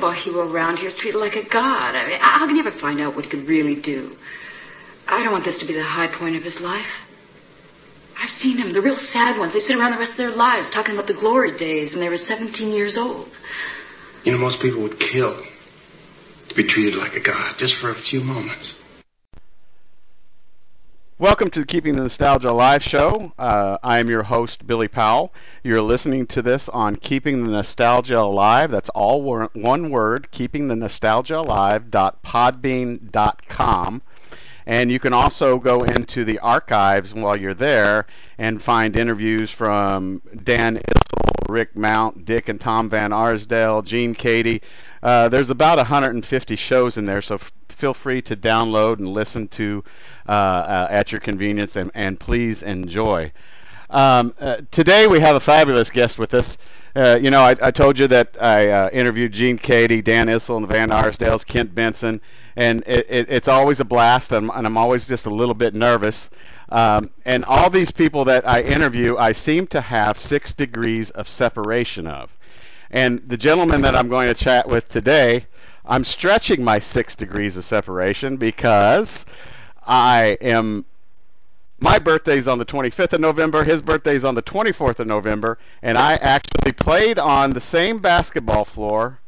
basketball hero around here is treated like a god. I mean, how can you ever find out what he could really do? I don't want this to be the high point of his life. I've seen them, the real sad ones. They sit around the rest of their lives talking about the glory days when they were 17 years old. You know, most people would kill to be treated like a god just for a few moments. Welcome to the Keeping the Nostalgia Alive show. Uh, I am your host, Billy Powell. You're listening to this on Keeping the Nostalgia Alive. That's all wor- one word, Keeping the Nostalgia Alive.podbean.com. And you can also go into the archives while you're there and find interviews from Dan Issel, Rick Mount, Dick and Tom Van Arsdale, Gene Keady. Uh, there's about 150 shows in there, so f- feel free to download and listen to uh, uh, at your convenience, and, and please enjoy. Um, uh, today we have a fabulous guest with us. Uh, you know, I, I, told you that I interviewed Gene Keady, Dan Issel, and Van Arsdales, Kent Benson, and it, it, it's always a blast, and, and, I'm always just a little bit nervous. Um, and all these people that I interview, I seem to have six degrees of separation of. And the gentleman that I'm going to chat with today, I'm stretching my six degrees of separation because I am. My birthday's on the 25th of November. His birthday's on the 24th of November, and I actually played on the same basketball floor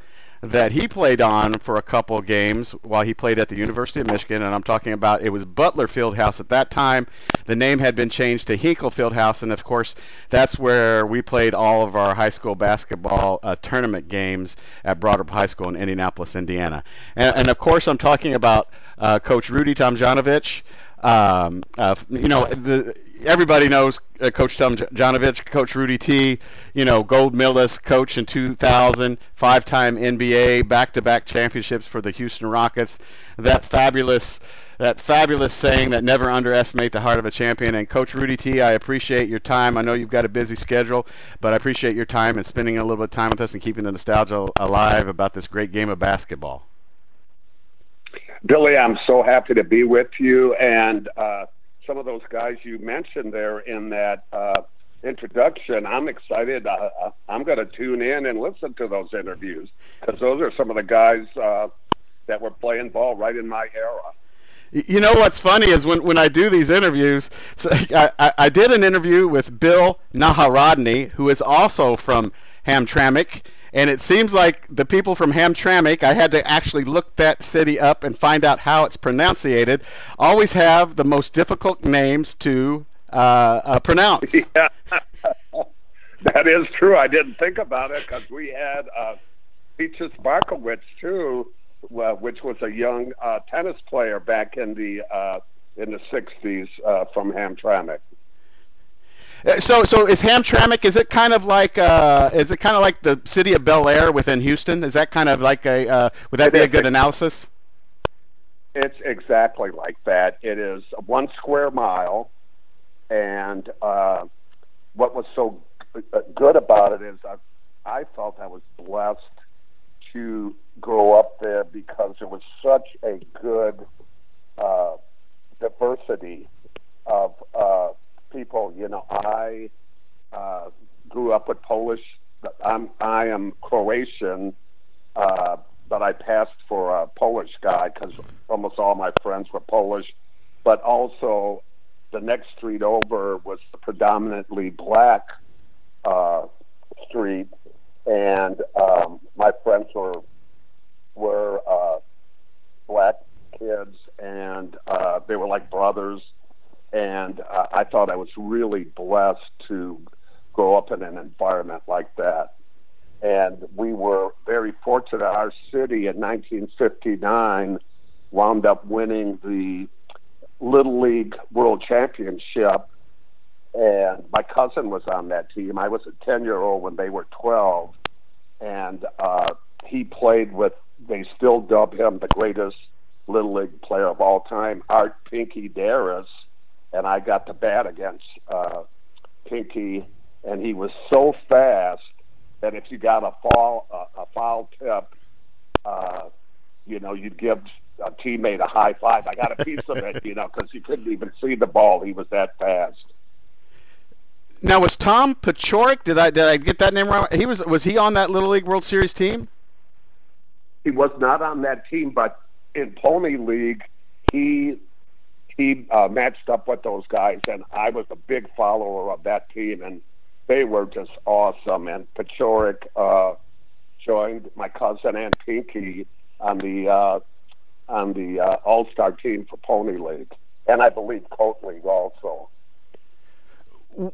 that he played on for a couple games while he played at the University of Michigan, and I'm talking about it was Butler Fieldhouse at that time. The name had been changed to Hinkle Fieldhouse, and of course, that's where we played all of our high school basketball uh, tournament games at Broad Ripple High School in Indianapolis, Indiana. And, and of course, I'm talking about uh, Coach Rudy Tomjanovich. Um, uh, you know, the, everybody knows uh, Coach Tomjanovich, Coach Rudy T, you know, gold medalist coach in 2000, five-time NBA, back-to-back championships for the Houston Rockets. That fabulous that fabulous saying that never underestimate the heart of a champion. And Coach Rudy T, I appreciate your time. I know you've got a busy schedule, but I appreciate your time and spending a little bit of time with us and keeping the nostalgia alive about this great game of basketball. Billy, I'm so happy to be with you. And uh, some of those guys you mentioned there in that uh, introduction, I'm excited. Uh, uh I'm going to tune in and listen to those interviews because those are some of the guys uh, that were playing ball right in my era. You know what's funny is when, when I do these interviews, so I, I, I did an interview with Bill Nahorodny, who is also from Hamtramck, and it seems like the people from Hamtramck, I had to actually look that city up and find out how it's pronunciated, always have the most difficult names to uh, uh, pronounce. Yeah. that is true. I didn't think about it because we had uh, Peaches Bartkowicz too, uh, which was a young uh, tennis player back in the uh, in the '60s uh, from Hamtramck. Uh, so, so is Hamtramck? Is it kind of like uh, is it kind of like the city of Bel Air within Houston? Is that kind of like a uh, would that it be a good analysis? It's exactly like that. It is one square mile, and uh, what was so good about it is I, I felt I was blessed to grow up there because there was such a good uh, diversity of uh, people. You know, I uh, grew up with Polish. I'm I am Croatian, uh, but I passed for a Polish guy because almost all my friends were Polish. But also, the next street over was the predominantly black uh, street, and um, my friends were were uh, black kids, and uh, they were like brothers and uh, I thought I was really blessed to grow up in an environment like that. And we were very fortunate. Our city in 1959 wound up winning the Little League World Championship, and my cousin was on that team. I was a 10 year old when they were 12, and uh, he played with, they still dub him the greatest Little League player of all time, Art Pinky Deras and I got to bat against uh, Pinky, and he was so fast that if you got a foul uh, a foul tip, uh, you know, you'd give a teammate a high five. I got a piece of it, you know, because you couldn't even see the ball. He was that fast. Now was Tom Paciorek? Did I did I get that name wrong? He was was he on that Little League World Series team? he was not on that team, but in Pony League, he he uh, matched up with those guys, and I was a big follower of that team, and they were just awesome. And Paciorek uh, joined my cousin and Pinky on the uh, on the uh, All Star team for Pony League, and I believe Colt League also.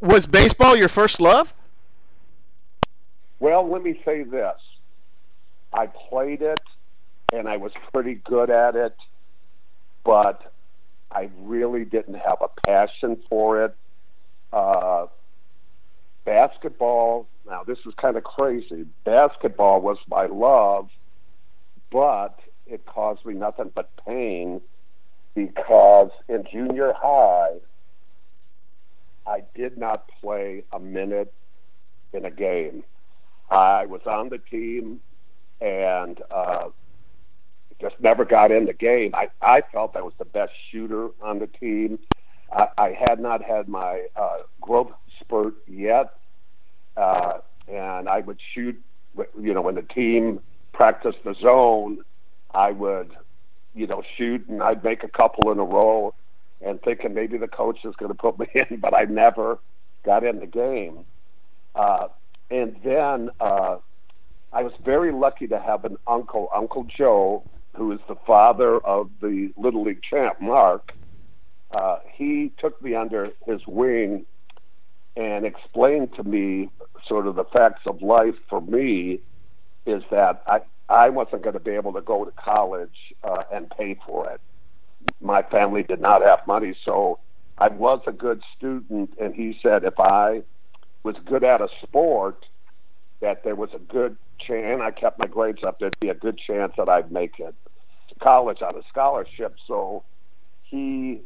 Was baseball your first love? Well, let me say this: I played it, and I was pretty good at it, but I really didn't have a passion for it. Uh, basketball. Now, this is kind of crazy. Basketball was my love, but it caused me nothing but pain because in junior high, I did not play a minute in a game. I was on the team and uh, just never got in the game. I, I felt I was the best shooter on the team. I, I had not had my uh, growth spurt yet, uh, and I would shoot. You know, when the team practiced the zone, I would, you know, shoot, and I'd make a couple in a row, and thinking maybe the coach is going to put me in, but I never got in the game. Uh, and then uh, I was very lucky to have an uncle, Uncle Joe, who is the father of the Little League champ, Mark. Uh, he took me under his wing and explained to me sort of the facts of life for me is that I, I wasn't going to be able to go to college uh, and pay for it. My family did not have money, so I was a good student, and he said if I was good at a sport, that there was a good chance, I kept my grades up, there'd be a good chance that I'd make it to college on a scholarship. So he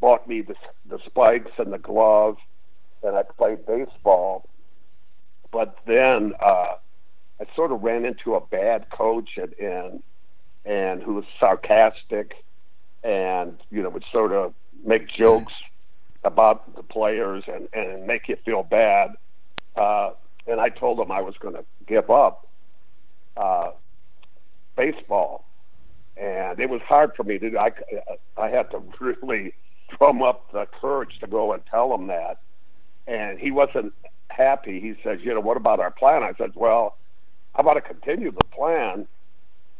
bought me the, the spikes and the glove, and I played baseball. But then uh, I sort of ran into a bad coach and and, and who was sarcastic and you know would sort of make jokes about the players and and make you feel bad. Uh, and I told him I was going to give up uh, baseball, and it was hard for me to. I I had to really drum up the courage to go and tell him that, and he wasn't happy. He says, "You know, what about our plan?" I said, "Well." how about to continue the plan?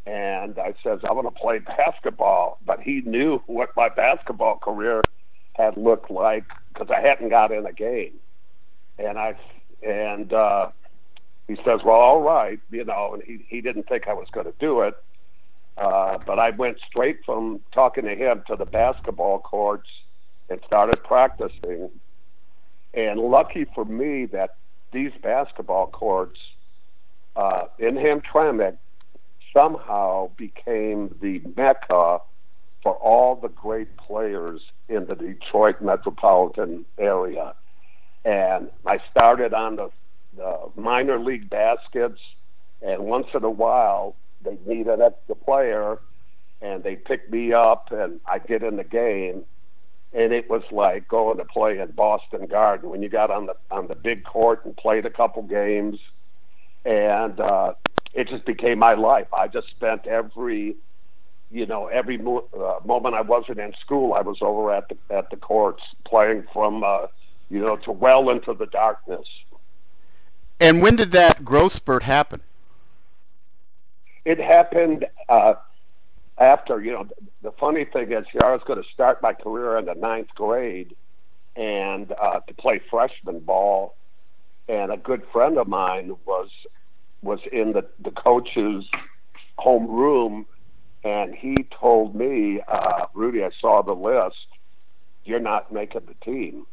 And I says, I want to play basketball. But he knew what my basketball career had looked like because I hadn't got in a game. And I, and, uh, he says, well, all right, you know, and he, he didn't think I was going to do it. Uh, but I went straight from talking to him to the basketball courts and started practicing. And lucky for me that these basketball courts uh, in Hamtramck somehow became the mecca for all the great players in the Detroit metropolitan area. And I started on the, the minor league baskets, and once in a while they need an extra player, and they pick me up, and I get in the game. And it was like going to play in Boston Garden when you got on the on the big court and played a couple games and uh, it just became my life. I just spent every, you know, every mo- uh, moment I wasn't in school, I was over at the at the courts playing from, uh, you know, to well into the darkness. And when did that growth spurt happen? It happened uh, after, you know, the funny thing is, here I was going to start my career in the ninth grade and uh, to play freshman ball and a good friend of mine was was in the the coach's home room, and he told me, uh, Rudy, I saw the list. You're not making the team,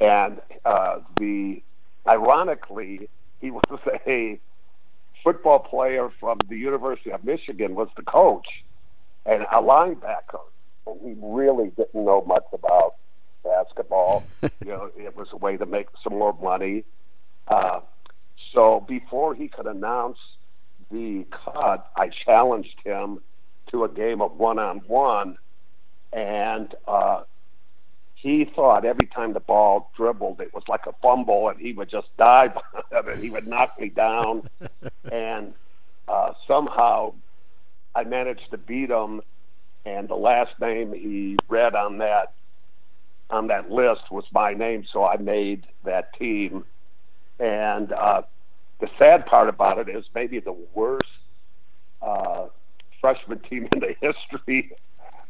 and uh, the ironically, he was a football player from the University of Michigan was the coach and a linebacker, and he really didn't know much about basketball. you know, it was a way to make some more money. Uh, so before he could announce the cut, I challenged him to a game of one on one, and uh, he thought every time the ball dribbled, it was like a fumble, and he would just dive on it, and he would knock me down. and uh, somehow I managed to beat him, and the last name he read on that on that list was my name, so I made that team. And uh, the sad part about it is maybe the worst uh, freshman team in the history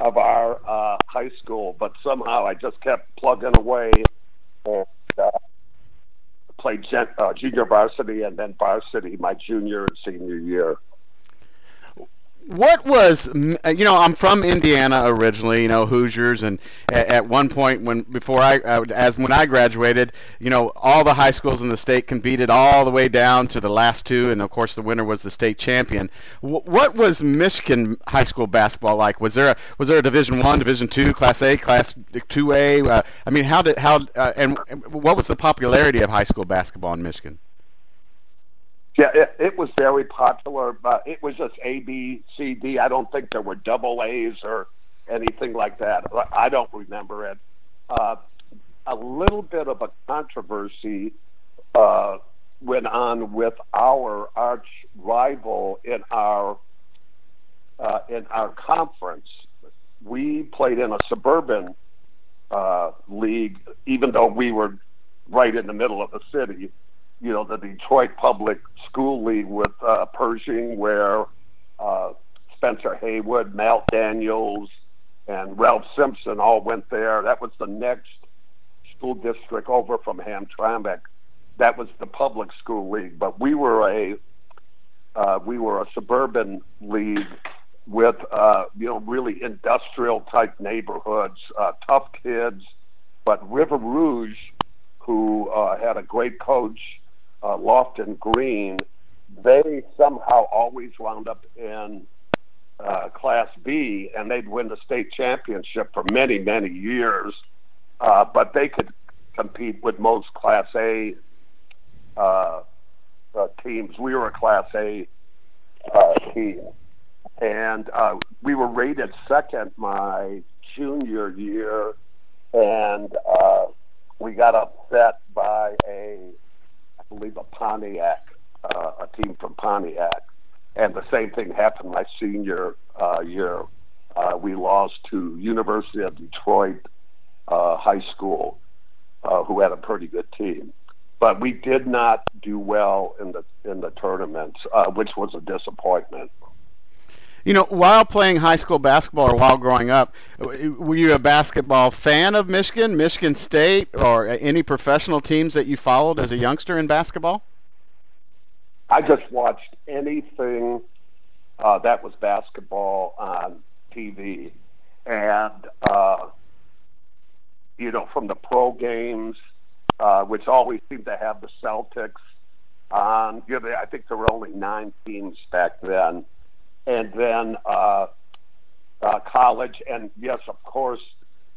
of our uh, high school, but somehow I just kept plugging away and uh, played gen- uh, junior varsity and then varsity my junior and senior year what was you know I'm from Indiana originally you know Hoosiers and at, one point when before I uh, as when I graduated you know all the high schools in the state competed all the way down to the last two and of course the winner was the state champion. What was Michigan high school basketball like? Was there a, was there a division 1 division 2 class A class 2A uh, I mean how did how uh, and what was the popularity of high school basketball in Michigan yeah, it, it was very popular, but it was just A, B, C, D. I don't think there were double A's or anything like that. I don't remember it. Uh, a little bit of a controversy uh, went on with our arch rival in our uh, in our conference. We played in a suburban uh, league, even though we were right in the middle of the city you know, the Detroit Public School League with uh, Pershing, where uh, Spencer Haywood, Mal Daniels, and Ralph Simpson all went there. That was the next school district over from Hamtramck. That was the public school league, but we were a uh, we were a suburban league with uh, you know really industrial type neighborhoods, uh, tough kids. But River Rouge, who uh, had a great coach uh, Lofton Greene, they somehow always wound up in uh, Class B, and they'd win the state championship for many, many years. Uh, but they could compete with most Class A uh, uh, teams. We were a Class A uh, team, and uh, we were rated second my junior year, and uh, we got upset by a believe, a Pontiac, uh, a team from Pontiac. And the same thing happened my senior uh, year. Uh, we lost to University of Detroit uh, High School, uh, who had a pretty good team. But we did not do well in the in the tournaments, uh, which was a disappointment. You know, while playing high school basketball or while growing up, were you a basketball fan of Michigan, Michigan State, or any professional teams that you followed as a youngster in basketball? I just watched anything uh, that was basketball on TV, and uh, you know, from the pro games, uh, which always seemed to have the Celtics on. You know, I think there were only nine teams back then and then uh, uh, college, and yes, of course,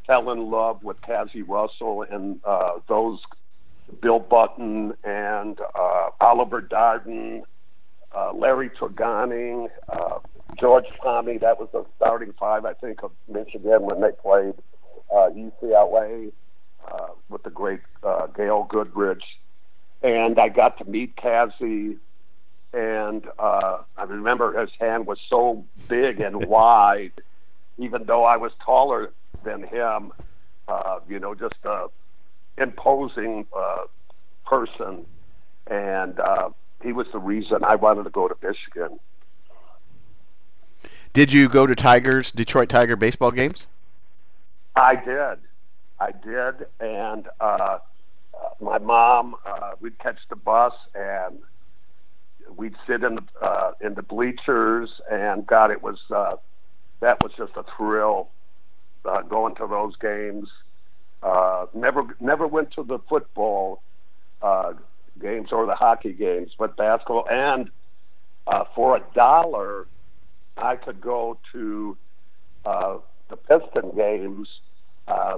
fell in love with Cazzie Russell and uh, those Bill Buntin and uh, Oliver Darden, uh, Larry Tregoning, uh, George Pomey. That was the starting five, I think, of Michigan when they played uh, UCLA uh, with the great uh, Gail Goodrich. And I got to meet Cazzie and uh, I remember his hand was so big and wide, even though I was taller than him. Uh, you know, just a imposing uh, person, and uh, he was the reason I wanted to go to Michigan. Did you go to Tigers, Detroit Tiger baseball games? I did, I did, and uh, uh, my mom. Uh, we'd catch the bus and we'd sit in the uh, in the bleachers, and God, it was uh, that was just a thrill uh, going to those games. Uh, never never went to the football uh, games or the hockey games, but basketball. And uh, for a dollar, I could go to uh, the Piston games. Uh,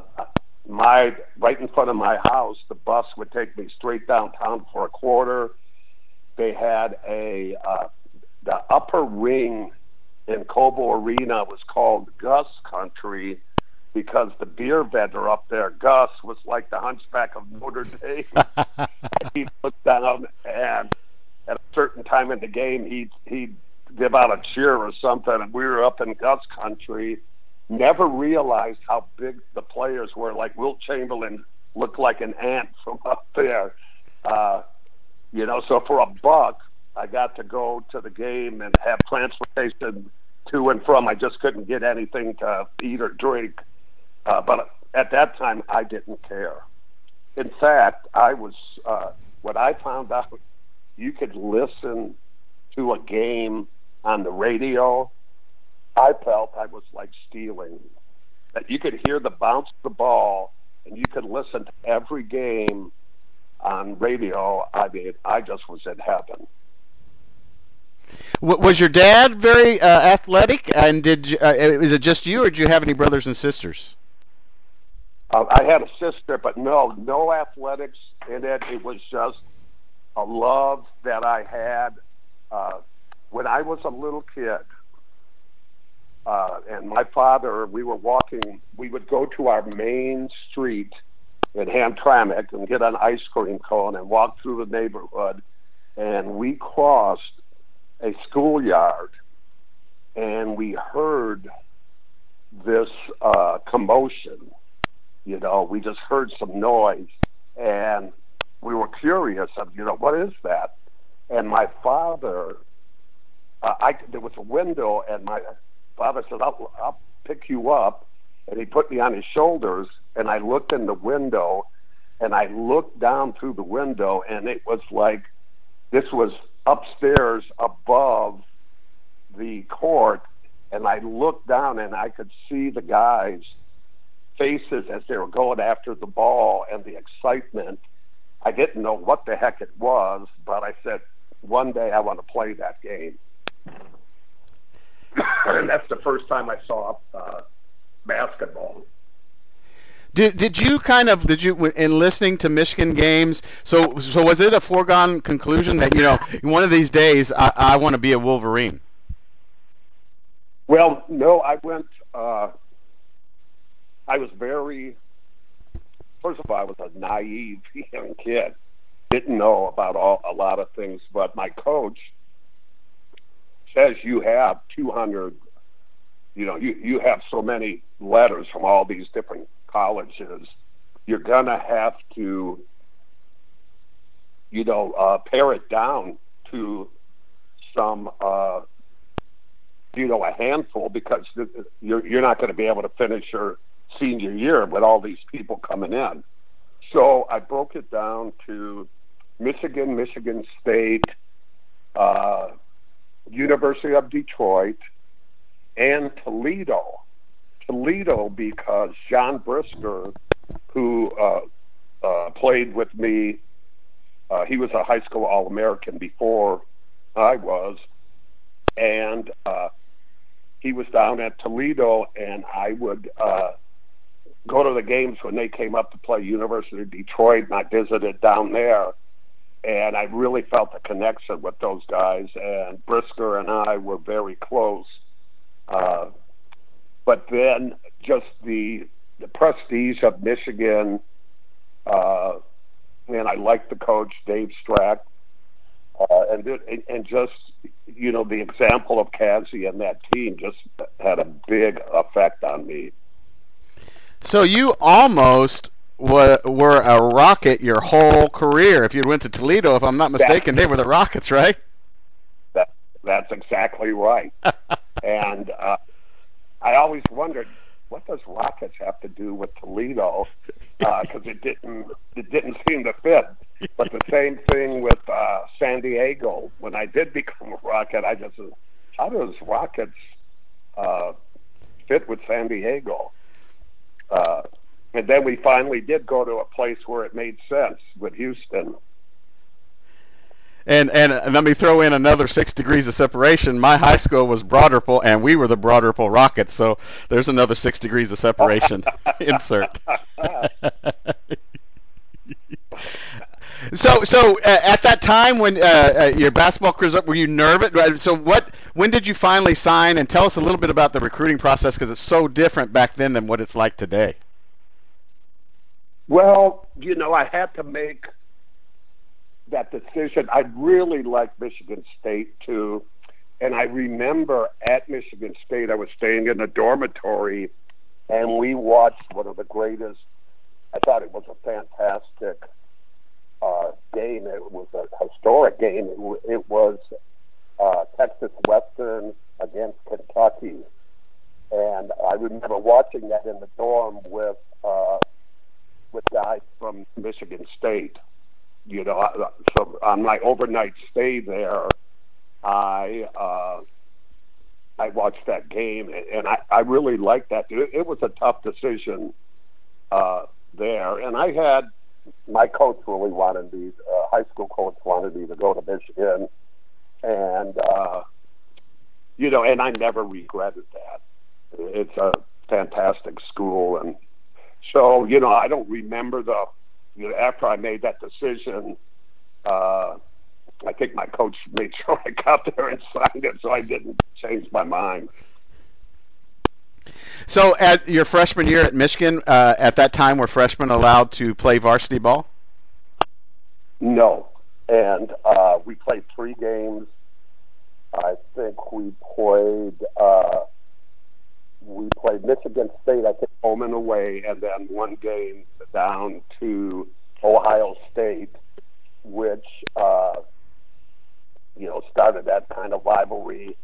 my right in front of my house, the bus would take me straight downtown for a quarter they had a uh, the upper ring in Cobo Arena was called Gus Country because the beer vendor up there, Gus, was like the Hunchback of Notre Dame. he looked down and at a certain time in the game, he'd he'd give out a cheer or something, and we were up in Gus country. Never realized how big the players were. Like Wilt Chamberlain looked like an ant from up there. Uh, you know, so for a buck, I got to go to the game and have transportation to and from. I just couldn't get anything to eat or drink. Uh, but at that time, I didn't care. In fact, I was, uh, what I found out, you could listen to a game on the radio. I felt I was like stealing. That you could hear the bounce of the ball and you could listen to every game on radio. I mean, I just was in heaven. Was your dad very uh, athletic, and did you, uh, is it just you, or did you have any brothers and sisters? Uh, I had a sister, but no, no athletics in it. It was just a love that I had uh, when I was a little kid. Uh, and my father, we were walking. We would go to our main street in Hamtramck and get an ice cream cone and walk through the neighborhood. And we crossed a schoolyard, and we heard this uh, commotion you know, we just heard some noise and we were curious of, you know, what is that? And my father, uh, I there was a window, and my father said, "I'll, I'll pick you up," and he put me on his shoulders, and I looked in the window, and I looked down through the window, and it was like this was upstairs above the court, and I looked down, and I could see the guys faces as they were going after the ball and the excitement. I didn't know what the heck it was, but I said, one day I want to play that game. and that's the first time I saw uh, basketball. Did did you kind of did you in listening to Michigan games? So so was it a foregone conclusion that you know one of these days I, I want to be a Wolverine? Well, no, I went. Uh, I was very, first of all, I was a naive young kid, didn't know about all, a lot of things, but my coach says you have 200, you know, you, you have so many letters from all these different colleges. You're to have to, you know, uh, pare it down to some, uh, you know, a handful because you're, you're not going to be able to finish your senior year with all these people coming in. So I broke it down to Michigan, Michigan State, uh, University of Detroit, and Toledo. Toledo because John Brisker, who uh, uh, played with me, uh, he was a high school All American before I was, and uh, he was down at Toledo, and I would uh, go to the games when they came up to play University of Detroit, and I visited down there, and I really felt the connection with those guys. And Brisker and I were very close. Uh, but then just the the prestige of Michigan, uh, and I liked the coach Dave Strack, uh, and and just you know the example of Cazzie and that team just had a big effect on me. So you almost were, were a Rocket your whole career. If you went to Toledo, if I'm not mistaken, that, they were the Rockets, right? That that's exactly right. and uh, I always wondered what does Rockets have to do with Toledo because uh, it didn't it didn't seem to fit. But the same thing with uh, San Diego. When I did become a Rocket, I just how does Rockets uh, fit with San Diego? Uh, and then we finally did go to a place where it made sense with Houston. And, and and let me throw in another six degrees of separation. My high school was Ripple, and we were the Ripple Rockets. So there's another six degrees of separation. Insert. so so uh, at that time when uh, uh, your basketball career was up, were you nervous? So what? When did you finally sign? And tell us a little bit about the recruiting process because it's so different back then than what it's like today. Well, you know, I had to make that decision. I really like Michigan State too, And I remember at Michigan State, I was staying in a dormitory, and we watched one of the greatest. I thought it was a fantastic uh, game. It was a historic game. It, it was uh, Texas Western against Kentucky, and I remember watching that in the dorm with uh, with guys from Michigan State. You know, so on my overnight stay there, I uh, I watched that game, and I, I really liked that. It, it was a tough decision uh, there, and I had my coach really wanted me. Uh, high school coach wanted me to go to Michigan, and uh, you know, and I never regretted that. It's a fantastic school, and so you know, I don't remember the. You know, after I made that decision, uh, I think my coach made sure I got there and signed it, so I didn't change my mind. So, at your freshman year at Michigan, uh, at that time, were freshmen allowed to play varsity ball? No, and uh, we played three games. I think we played. Uh, we played Michigan State, I think, home and away, and then one game down to Ohio State, which uh, you know started that kind of rivalry.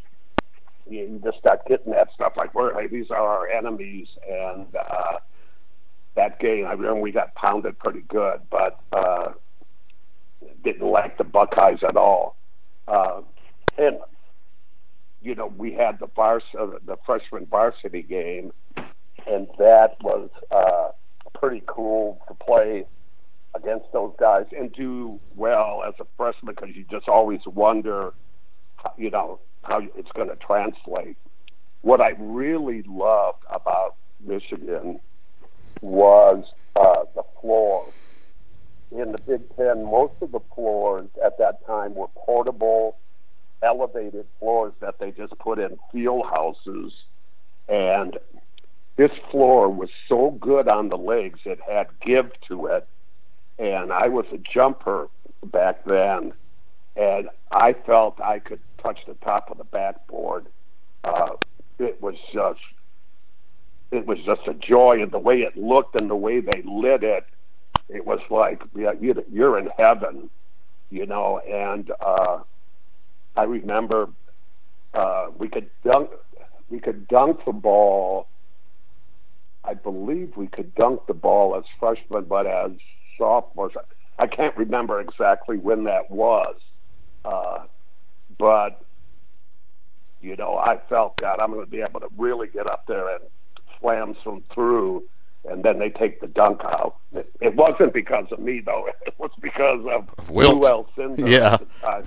You just start getting that stuff like, "We're hey, these are our enemies," and uh, that game, I remember we got pounded pretty good, but uh, didn't like the Buckeyes at all. Uh, and you know, we had the vars uh, the freshman varsity game, and that was uh, pretty cool to play against those guys and do well as a freshman because you just always wonder, you know, how it's going to translate. What I really loved about Michigan was uh, the floor. In the Big Ten, most of the floors at that time were portable elevated floors that they just put in field houses. And this floor was so good on the legs, it had give to it. And I was a jumper back then, and I felt I could touch the top of the backboard. Uh, it was just, it was just a joy, and the way it looked and the way they lit it, it was like yeah, you're in heaven, you know. And uh, I remember uh, we could dunk we could dunk the ball. I believe we could dunk the ball as freshmen, but as sophomores, I can't remember exactly when that was. Uh, but you know, I felt God, I'm going to be able to really get up there and slam some through, and then they take the dunk out. It, it wasn't because of me though; it was because of, Wilt. Lou yeah.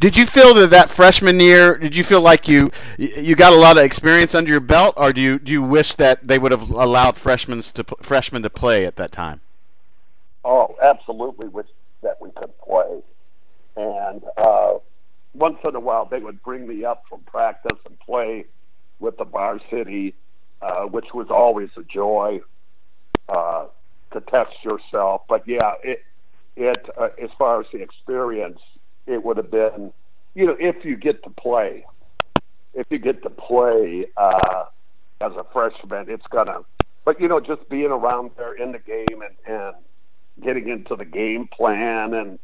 Did you feel that that freshman year? Did you feel like you you got a lot of experience under your belt, or do you do you wish that they would have allowed freshmen to freshmen to play at that time? Oh, absolutely wish that we could play. And uh, once in a while, they would bring me up from practice and play with the varsity, uh, which was always a joy uh, to test yourself. But yeah, it it uh, as far as the experience it would have been, you know, if you get to play, if you get to play uh, as a freshman, it's gonna. But you know, just being around there in the game and, and getting into the game plan and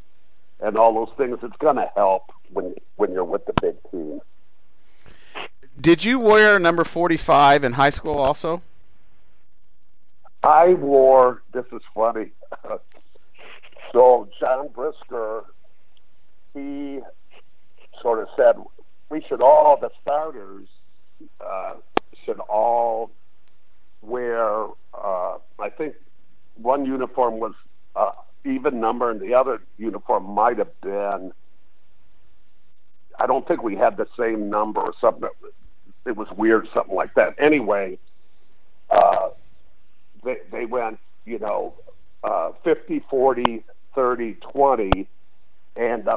and all those things, it's gonna help when when you're with the big team. Did you wear number forty-five in high school also? I wore. This is funny. so John Brisker he sort of said we should all the starters uh, should all wear. Uh, I think one uniform was uh, even number, and the other uniform might have been. I don't think we had the same number or something. It was weird, something like that. Anyway, uh, they they went, you know, uh, 50, 40, 30, 20, and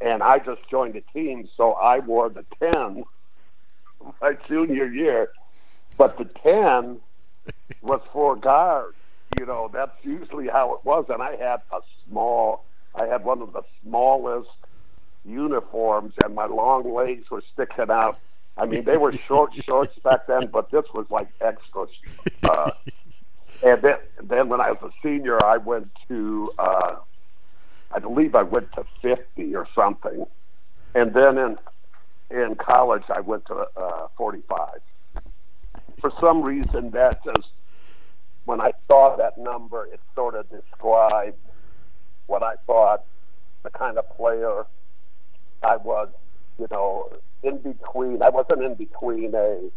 and I just joined the team, so I wore the 10 my junior year. But the 10 was for guard. You know, that's usually how it was. And I had a small, I had one of the smallest uniforms, and my long legs were sticking out. I mean, they were short shorts back then, but this was like extra. Uh, and then, then when I was a senior, I went to, uh, I believe I went to 50 or something. And then in in college, I went to uh, 45. For some reason, that just when I saw that number, it sort of described what I thought the kind of player I was. You know, in between. I wasn't in between a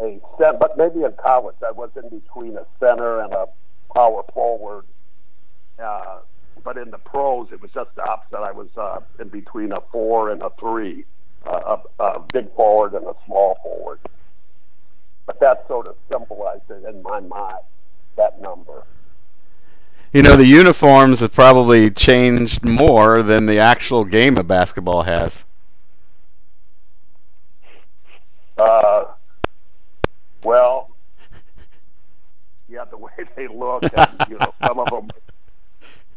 a center, but maybe in college I was in between a center and a power forward. Uh, but in the pros, it was just the opposite. I was uh, in between a four and a three, uh, a, a big forward and a small forward. But that sort of symbolized it in my mind, that number. You know, the uniforms have probably changed more than the actual game of basketball has. Uh, well, yeah, the way they look, and you know, some of them.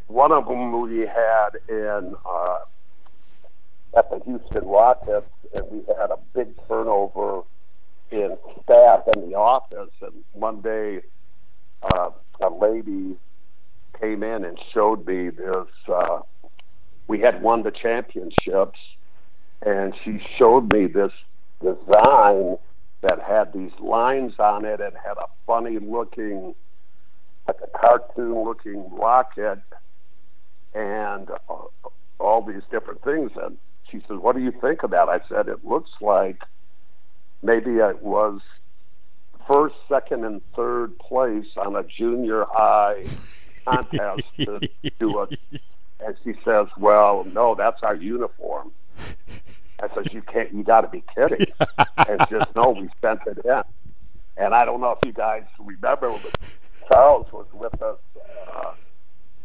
One of them we had in uh, at the Houston Rockets, and we had a big turnover in staff in the office. And one day, uh, a lady came in and showed me this. Uh, we had won the championships, and she showed me this design that had these lines on it and had a funny looking, like a cartoon looking rocket and uh, all these different things. And she said, What do you think of that? I said, It looks like maybe it was first, second, and third place on a junior high contest to do it. And she says, Well, no, that's our uniform. I says, "You can't. You got to be kidding!" and just no, we sent it in. And I don't know if you guys remember, but Charles was with us uh,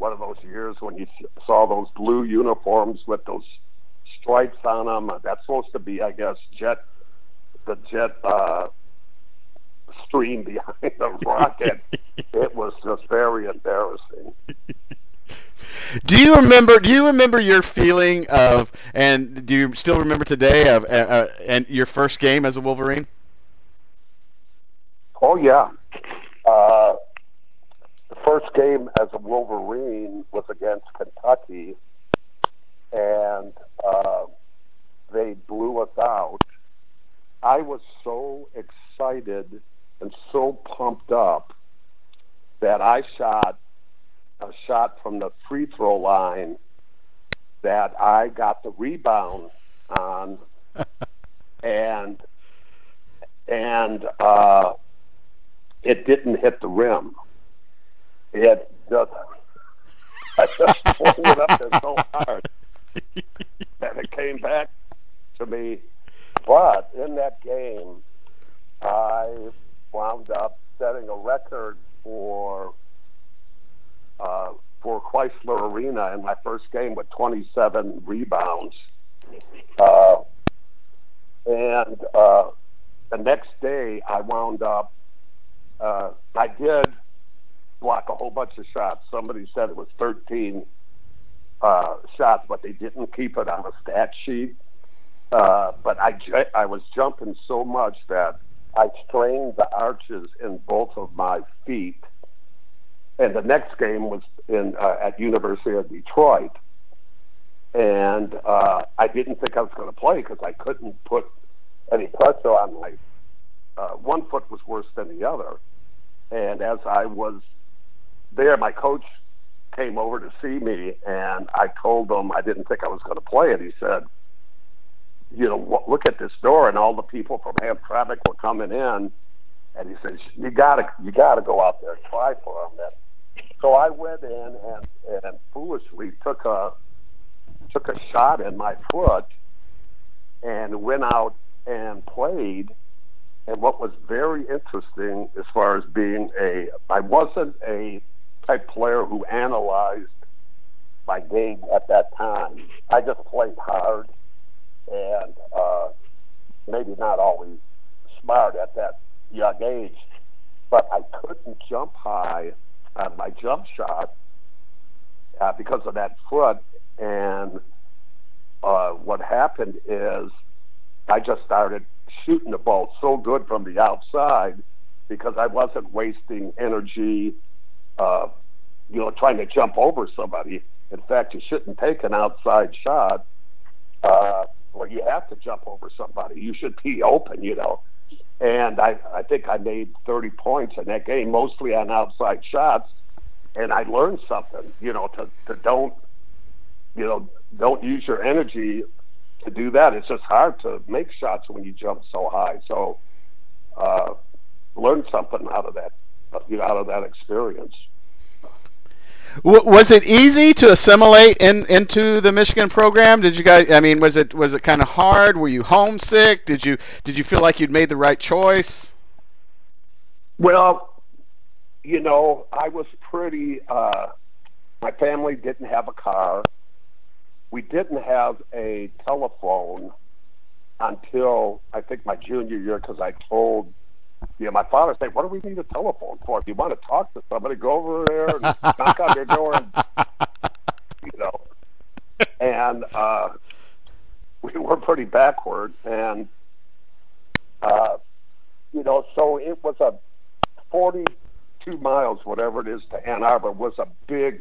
one of those years when you saw those blue uniforms with those stripes on them. That's supposed to be, I guess, jet the jet uh, stream behind the rocket. it was just very embarrassing. Do you remember? Do you remember your feeling of, and do you still remember today of, uh, uh, and your first game as a Wolverine? Oh yeah, uh, first game as a Wolverine was against Kentucky, and uh, they blew us out. I was so excited and so pumped up that I shot a shot from the free throw line that I got the rebound on, and and uh, it didn't hit the rim. It just I just pulled it up there so hard that it came back to me. But in that game, I wound up setting a record for uh, for Crisler Arena in my first game with 27 rebounds. Uh, and uh, the next day, I wound up. Uh, I did block a whole bunch of shots. Somebody said it was 13 uh, shots, but they didn't keep it on a stat sheet. Uh, but I, I was jumping so much that I strained the arches in both of my feet and the next game was in uh, at University of Detroit, and uh, I didn't think I was going to play because I couldn't put any pressure on my uh, one foot was worse than the other, and as I was there, my coach came over to see me, and I told him I didn't think I was going to play, and he said, "You know, look at this door, and all the people from Hamtramck were coming in." And he says, "You gotta, you gotta go out there and try for them." So I went in and, and foolishly took a took a shot in my foot and went out and played. And what was very interesting as far as being a, I wasn't a type player who analyzed my game at that time. I just played hard and uh, maybe not always smart at that young age, but I couldn't jump high on my jump shot uh, because of that foot. And uh, what happened is I just started shooting the ball so good from the outside because I wasn't wasting energy, uh, you know, trying to jump over somebody. In fact, you shouldn't take an outside shot uh, where you have to jump over somebody. You should be open, you know. And I, I think I made 30 points in that game, mostly on outside shots. And I learned something, you know, to, to don't, you know, don't use your energy to do that. It's just hard to make shots when you jump so high. So, uh, learn something out of that, you know, out of that experience. Was it easy to assimilate in, into the Michigan program? Did you guys? I mean, was it was it kind of hard? Were you homesick? Did you did you feel like you'd made the right choice? Well, you know, I was pretty. Uh, my family didn't have a car. We didn't have a telephone until I think my junior year because I told you know, my father said, "What do we need a telephone for? If you want to talk to somebody, go over there and knock on their door." And, you know, and uh, we were pretty backward, and uh, you know, so it was a forty-two miles, whatever it is, to Ann Arbor was a big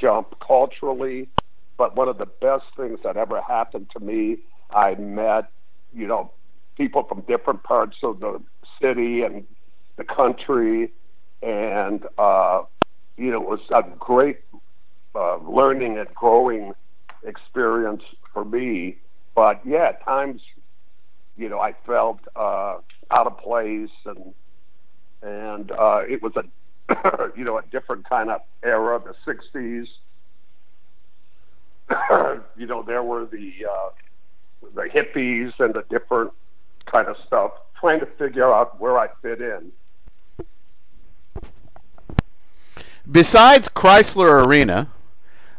jump culturally, but one of the best things that ever happened to me. I met, you know, people from different parts of the city and the country, and uh, you know, it was a great uh, learning and growing experience for me. But yeah, at times, you know, I felt uh, out of place, and and uh, it was a you know a different kind of era, the '60s. you know, there were the uh, the hippies and the different kind of stuff, trying to figure out where I fit in. Besides Crisler Arena,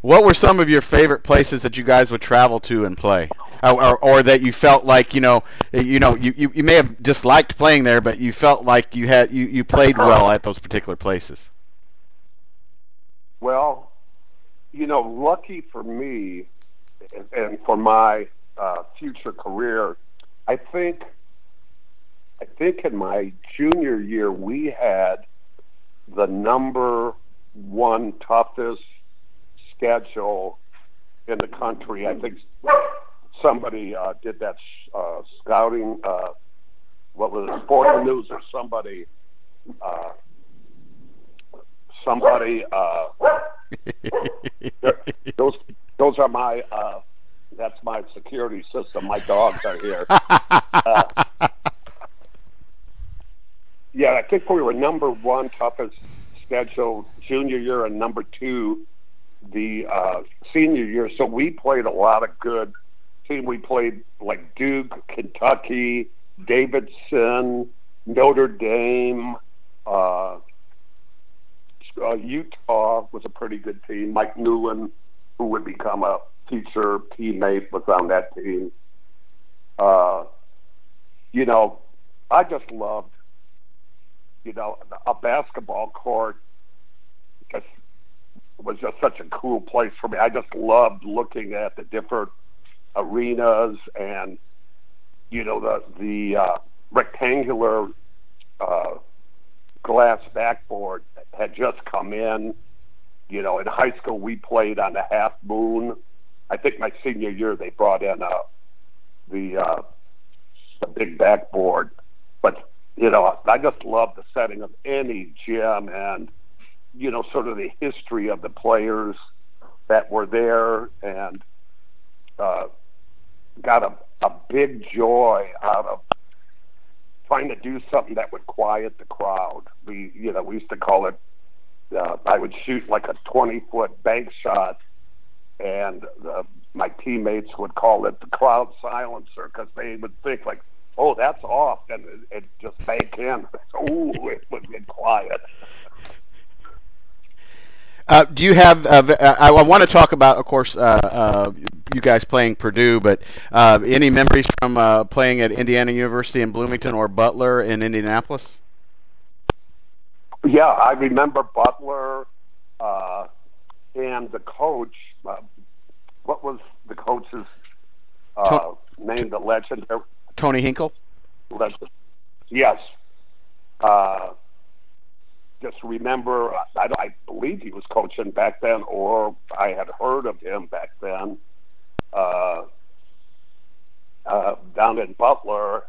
what were some of your favorite places that you guys would travel to and play? Or, or, or, that you felt like you know you know you, you, you may have disliked playing there, but you felt like you had you, you played well at those particular places. Well, you know, lucky for me and for my uh, future career, I think I think in my junior year we had the number one toughest schedule in the country. I think somebody uh, did that uh, scouting. Uh, what was it, Sporting News or somebody? Uh, somebody. Uh, those those are my. Uh, that's my security system. My dogs are here. Uh, yeah, I think we were number one toughest schedule junior year and number two the uh, senior year. So we played a lot of good team. We played like Duke, Kentucky, Davidson, Notre Dame, uh, uh, Utah was a pretty good team. Mike Newlin, who would become a future teammate, was on that team. Uh, you know, I just loved you know, a basketball court just was just such a cool place for me. I just loved looking at the different arenas and you know the the uh, rectangular uh, glass backboard had just come in. You know, in high school we played on the half moon. I think my senior year they brought in uh, the uh, the big backboard, but you know, I just love the setting of any gym and, you know, sort of the history of the players that were there and uh, got a, a big joy out of trying to do something that would quiet the crowd. We, you know, we used to call it, uh, I would shoot like a 20 foot bank shot and uh, my teammates would call it the crowd silencer because they would think like, oh, that's off, and it, it just sank in. oh, it would get quiet. Uh, do you have? Uh, I, I want to talk about, of course, uh, uh, you guys playing Purdue, but uh, any memories from uh, playing at Indiana University in Bloomington or Butler in Indianapolis? Yeah, I remember Butler and the coach. what was the coach's uh, named the legendary Tony Hinkle. Yes. Uh, just remember, I, I believe he was coaching back then, or I had heard of him back then. Uh, uh, down in Butler,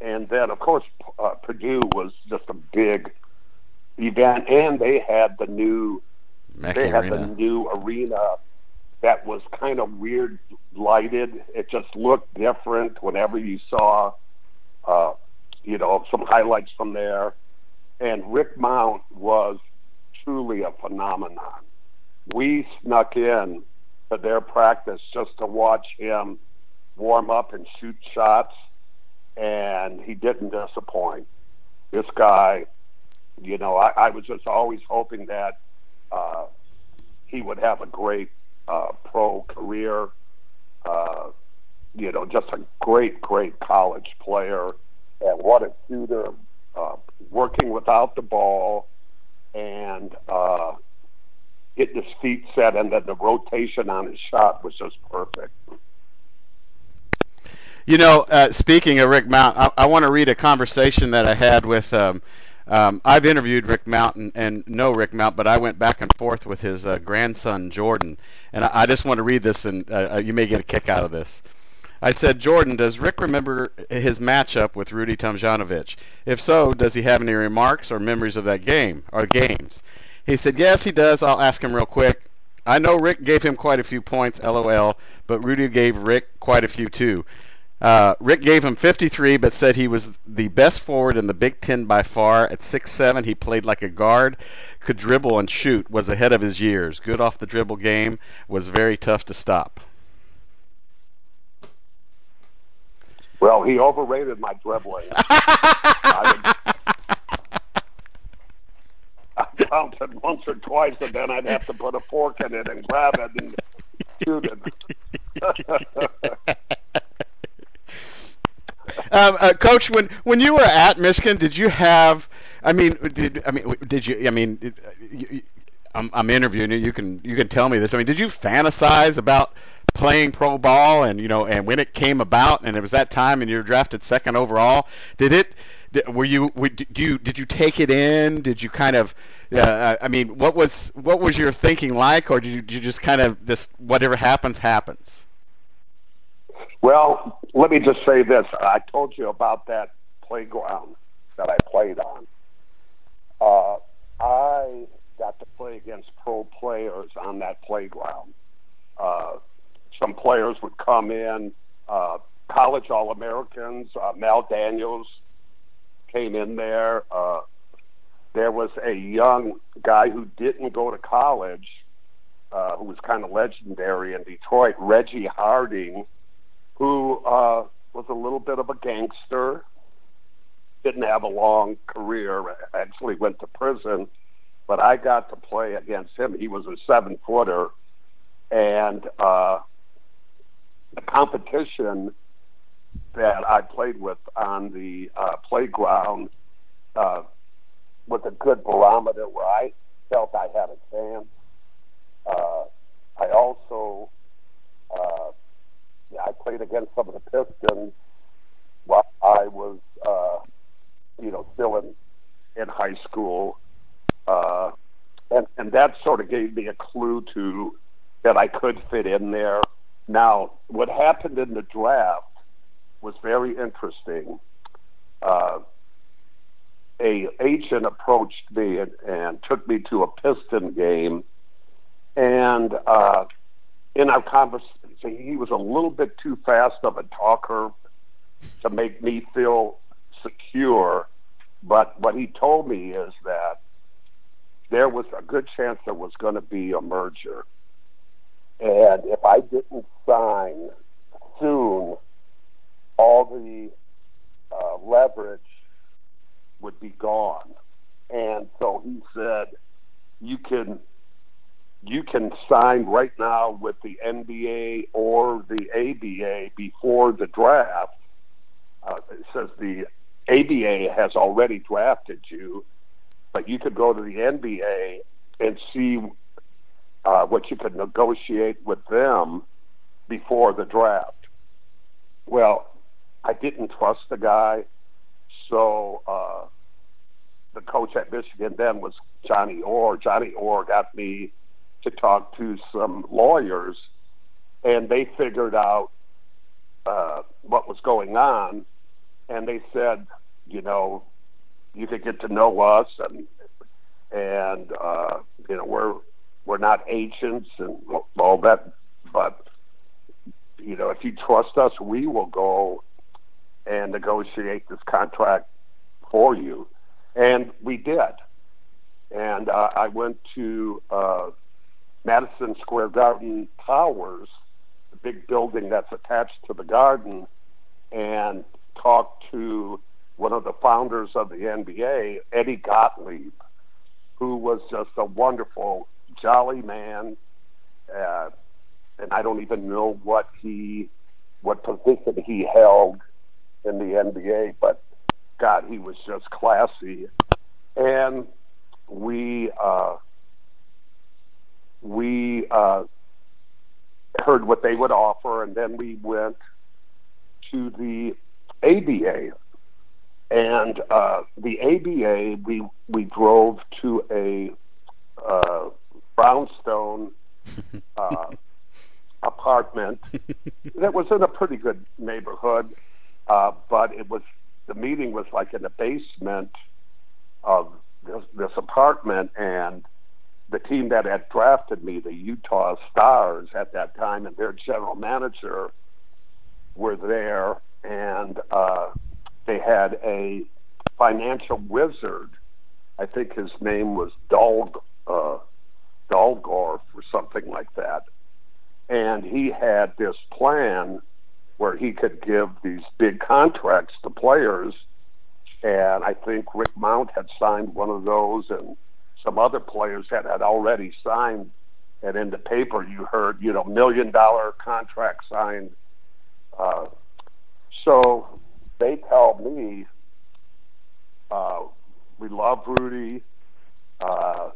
and then of course uh, Purdue was just a big event, and they had the new they had Arena. the new arena that was kind of weird lighted. It just looked different whenever you saw, uh, you know, some highlights from there. And Rick Mount was truly a phenomenon. We snuck in to their practice just to watch him warm up and shoot shots, and he didn't disappoint. This guy, you know, I, I was just always hoping that uh, he would have a great uh, pro career. Uh, you know, just a great, great college player, and what a shooter, uh, working without the ball, and uh, getting his feet set, and then the rotation on his shot was just perfect. You know, uh, speaking of Rick Mount, I, I want to read a conversation that I had with. Um, um, I've interviewed Rick Mount and, and know Rick Mount, but I went back and forth with his uh, grandson Jordan, and I, I just want to read this, and uh, uh, you may get a kick out of this. I said, Jordan, does Rick remember his matchup with Rudy Tomjanovich? If so, does he have any remarks or memories of that game or games? He said, yes, he does. I'll ask him real quick. I know Rick gave him quite a few points, lol, but Rudy gave Rick quite a few too. Uh, Rick gave him 53, but said he was the best forward in the Big Ten by far. At 6'7", he played like a guard, could dribble and shoot, was ahead of his years. Good off the dribble game, was very tough to stop. Well, he overrated my dribbling. I, I counted once or twice, and then I'd have to put a fork in it and grab it and shoot it. um, uh, Coach, when when you were at Michigan, did you have? I mean, did I mean did you? I mean, did, you, I'm, I'm interviewing you. You can you can tell me this. I mean, did you fantasize about playing pro ball and you know and when it came about and it was that time and you were drafted second overall? Did it? Were you? Did you did you take it in? Did you kind of? Uh, I mean, what was what was your thinking like, or did you, did you just kind of this whatever happens happens? Well, let me just say this. I told you about that playground that I played on. Uh, I got to play against pro players on that playground. Uh, some players would come in, uh, college All Americans. Uh, Mel Daniels came in there. Uh, there was a young guy who didn't go to college, uh, who was kind of legendary in Detroit, Reggie Harding who uh, was a little bit of a gangster, didn't have a long career, actually went to prison, but I got to play against him. He was a seven footer, and uh, the competition that I played with on the uh, playground uh, was a good barometer where I felt I had a chance. Uh, I also uh, I played against some of the Pistons while I was, uh, you know, still in in high school, uh, and and that sort of gave me a clue to that I could fit in there. Now, what happened in the draft was very interesting. Uh, a agent approached me and, and took me to a Piston game, and uh, in our conversation, he was a little bit too fast of a talker to make me feel secure. But what he told me is that there was a good chance there was going to be a merger. And if I didn't sign soon, all the uh, leverage would be gone. And so he said, you can you can sign right now with the NBA or the ABA before the draft. Uh, it says the ABA has already drafted you, but you could go to the NBA and see uh, what you could negotiate with them before the draft. well, I didn't trust the guy, so uh, the coach at Michigan then was Johnny Orr. Johnny Orr got me to talk to some lawyers, and they figured out uh, what was going on, and they said, you know, you could get to know us, and and uh, you know we're we're not agents and all that, but you know if you trust us, we will go and negotiate this contract for you, and we did. And uh, I went to uh, Madison Square Garden Towers, the big building that's attached to the garden, and talked to one of the founders of the NBA, Eddie Gottlieb, who was just a wonderful, jolly man. Uh, and I don't even know what he, what position he held in the NBA, but God, he was just classy. And we, uh, we uh, heard what they would offer, and then we went to the ABA. And uh, the ABA, we we drove to a uh, brownstone uh, apartment that was in a pretty good neighborhood, uh, but it was the meeting was like in the basement of this, this apartment, and the team that had drafted me, the Utah Stars at that time, and their general manager were there, and uh, they had a financial wizard. I think his name was Dol uh, Dolgoff or something like that, and he had this plan where he could give these big contracts to players. And I think Rick Mount had signed one of those, and some other players had, had already signed. And in the paper, you heard, you know, million dollar contract signed. Uh, so they tell me, uh, we love Rudy. Uh,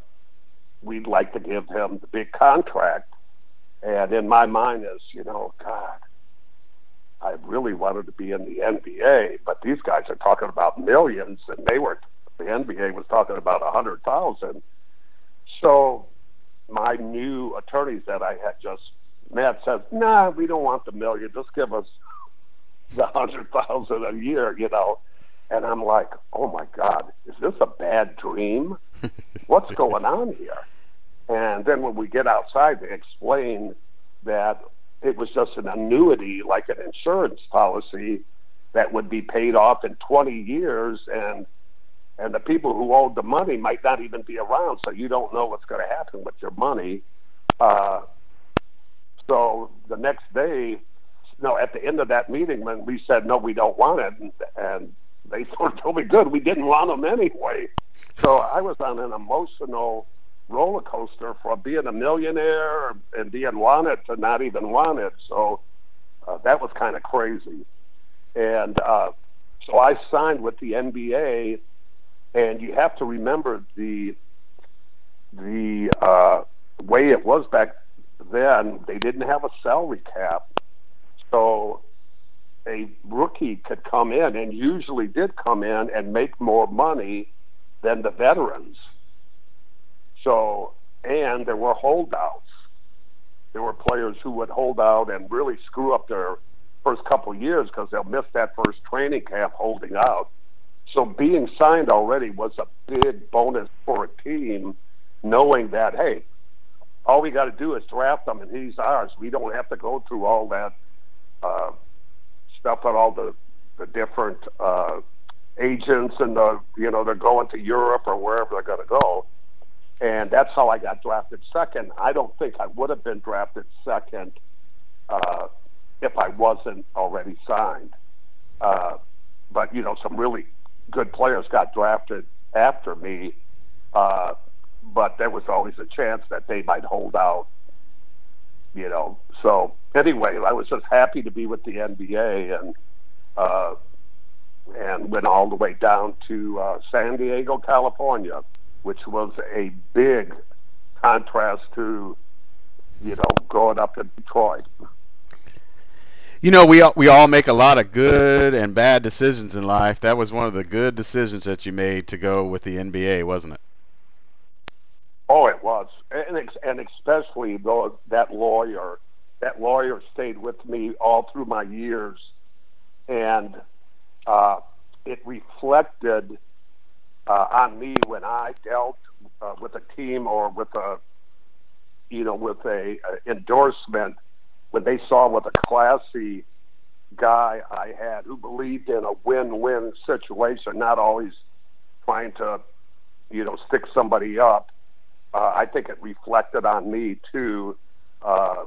we'd like to give him the big contract. And in my mind is, you know, God, I really wanted to be in the NBA, but these guys are talking about millions, and they were the NBA was talking about a hundred thousand. So my new attorneys that I had just met said, "Nah, we don't want the million. Just give us the hundred thousand a year," you know. And I'm like, "Oh my God, is this a bad dream? What's going on here?" And then when we get outside, they explain that it was just an annuity, like an insurance policy, that would be paid off in 20 years, and and the people who owed the money might not even be around, so you don't know what's going to happen with your money. Uh, so the next day, no, at the end of that meeting, when we said no, we don't want it, and, and they sort of told me, good, we didn't want them anyway. So I was on an emotional roller coaster from being a millionaire and being wanted to not even wanted. So uh, that was kind of crazy. And uh, so I signed with the NBA, and you have to remember the the uh, way it was back then. They didn't have a salary cap, so a rookie could come in and usually did come in and make more money than the veterans. So, and there were holdouts. There were players who would hold out and really screw up their first couple years because they'll miss that first training camp holding out. So being signed already was a big bonus for a team, knowing that hey, all we got to do is draft him and he's ours. We don't have to go through all that uh, stuff on all the the different uh, agents and the you know they're going to Europe or wherever they're going to go and that's how I got drafted second. I don't think I would have been drafted second uh, if I wasn't already signed. Uh, but you know, some really good players got drafted after me, uh, but there was always a chance that they might hold out. You know, so anyway, I was just happy to be with the NBA and uh, and went all the way down to uh, San Diego, California which was a big contrast to, you know, growing up in Detroit. You know, we all, we all make a lot of good and bad decisions in life. That was one of the good decisions that you made to go with the NBA, wasn't it? Oh, it was, and and especially though that lawyer, that lawyer stayed with me all through my years, and uh, it reflected uh, on me when I dealt uh, with a team or with a, you know, with a, a endorsement when they saw what a classy guy I had who believed in a win-win situation, not always trying to, you know, stick somebody up. Uh, I think it reflected on me too, uh,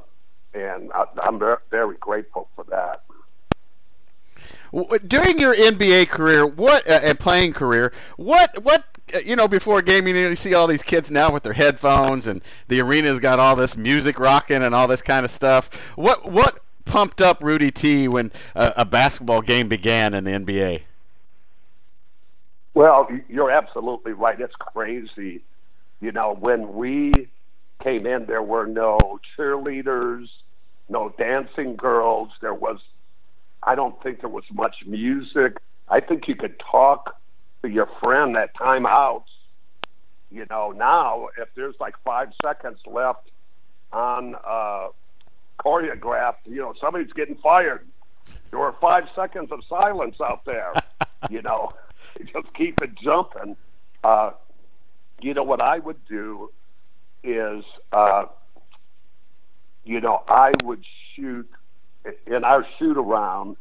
and I, I'm very, grateful for that. During your NBA career, what uh, playing career, what what Uh, you know before gaming, you, see all these kids now with their headphones and the arena's got all this music rocking and all this kind of stuff. What what pumped up Rudy T when a, a basketball game began in the NBA? Well, you're absolutely right. It's crazy. You know, when we came in, there were no cheerleaders, no dancing girls. There was I don't think there was much music. I think you could talk your friend at timeouts. You know, now if there's like five seconds left on uh, choreographed, you know, somebody's getting fired. There were five seconds of silence out there. you know, just keep it jumping. Uh, you know what I would do is, uh, you know, I would shoot in our shoot around,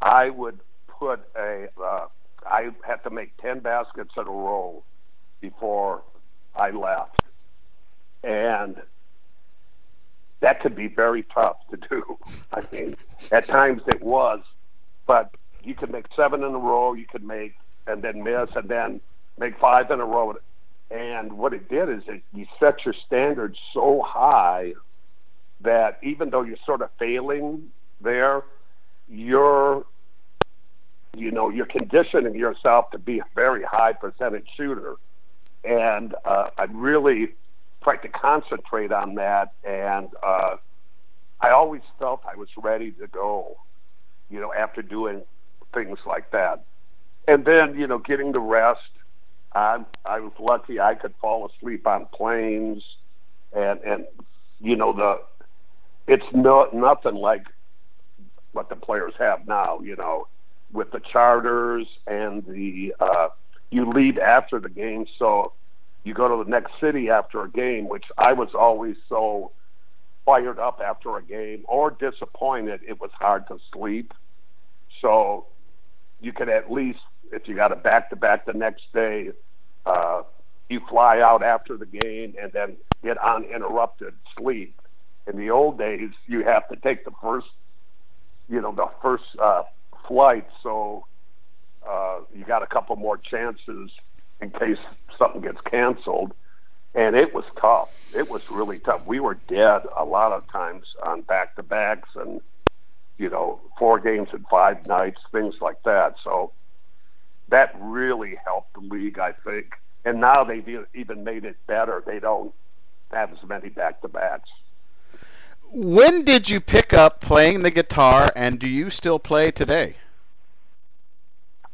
I would put a. Uh, I had to make ten baskets in a row before I left, and that could be very tough to do. I mean, at times it was, but you could make seven in a row. You could make and then miss, and then make five in a row. And what it did is it you set your standards so high that even though you're sort of failing there, you're you know you're conditioning yourself to be a very high percentage shooter, and uh, I really tried to concentrate on that, and uh, I always felt I was ready to go, you know, after doing things like that, and then you know getting the rest. I I was lucky I could fall asleep on planes, and and you know the it's not nothing like what the players have now. You know, with the charters and the uh, you leave after the game, so you go to the next city after a game, which I was always so fired up after a game or disappointed. It was hard to sleep, so you could at least if you got a back to back the next day. Uh, you fly out after the game and then get uninterrupted sleep in the old days, you have to take the first, you know, the first uh, flight. So uh, you got a couple more chances in case something gets canceled. And it was tough. It was really tough. We were dead a lot of times on back to backs and, you know, four games in five nights, things like that. So that really helped the league, I think. And now they've even made it better. They don't have as many back to backs when did you pick up playing the guitar, and do you still play today?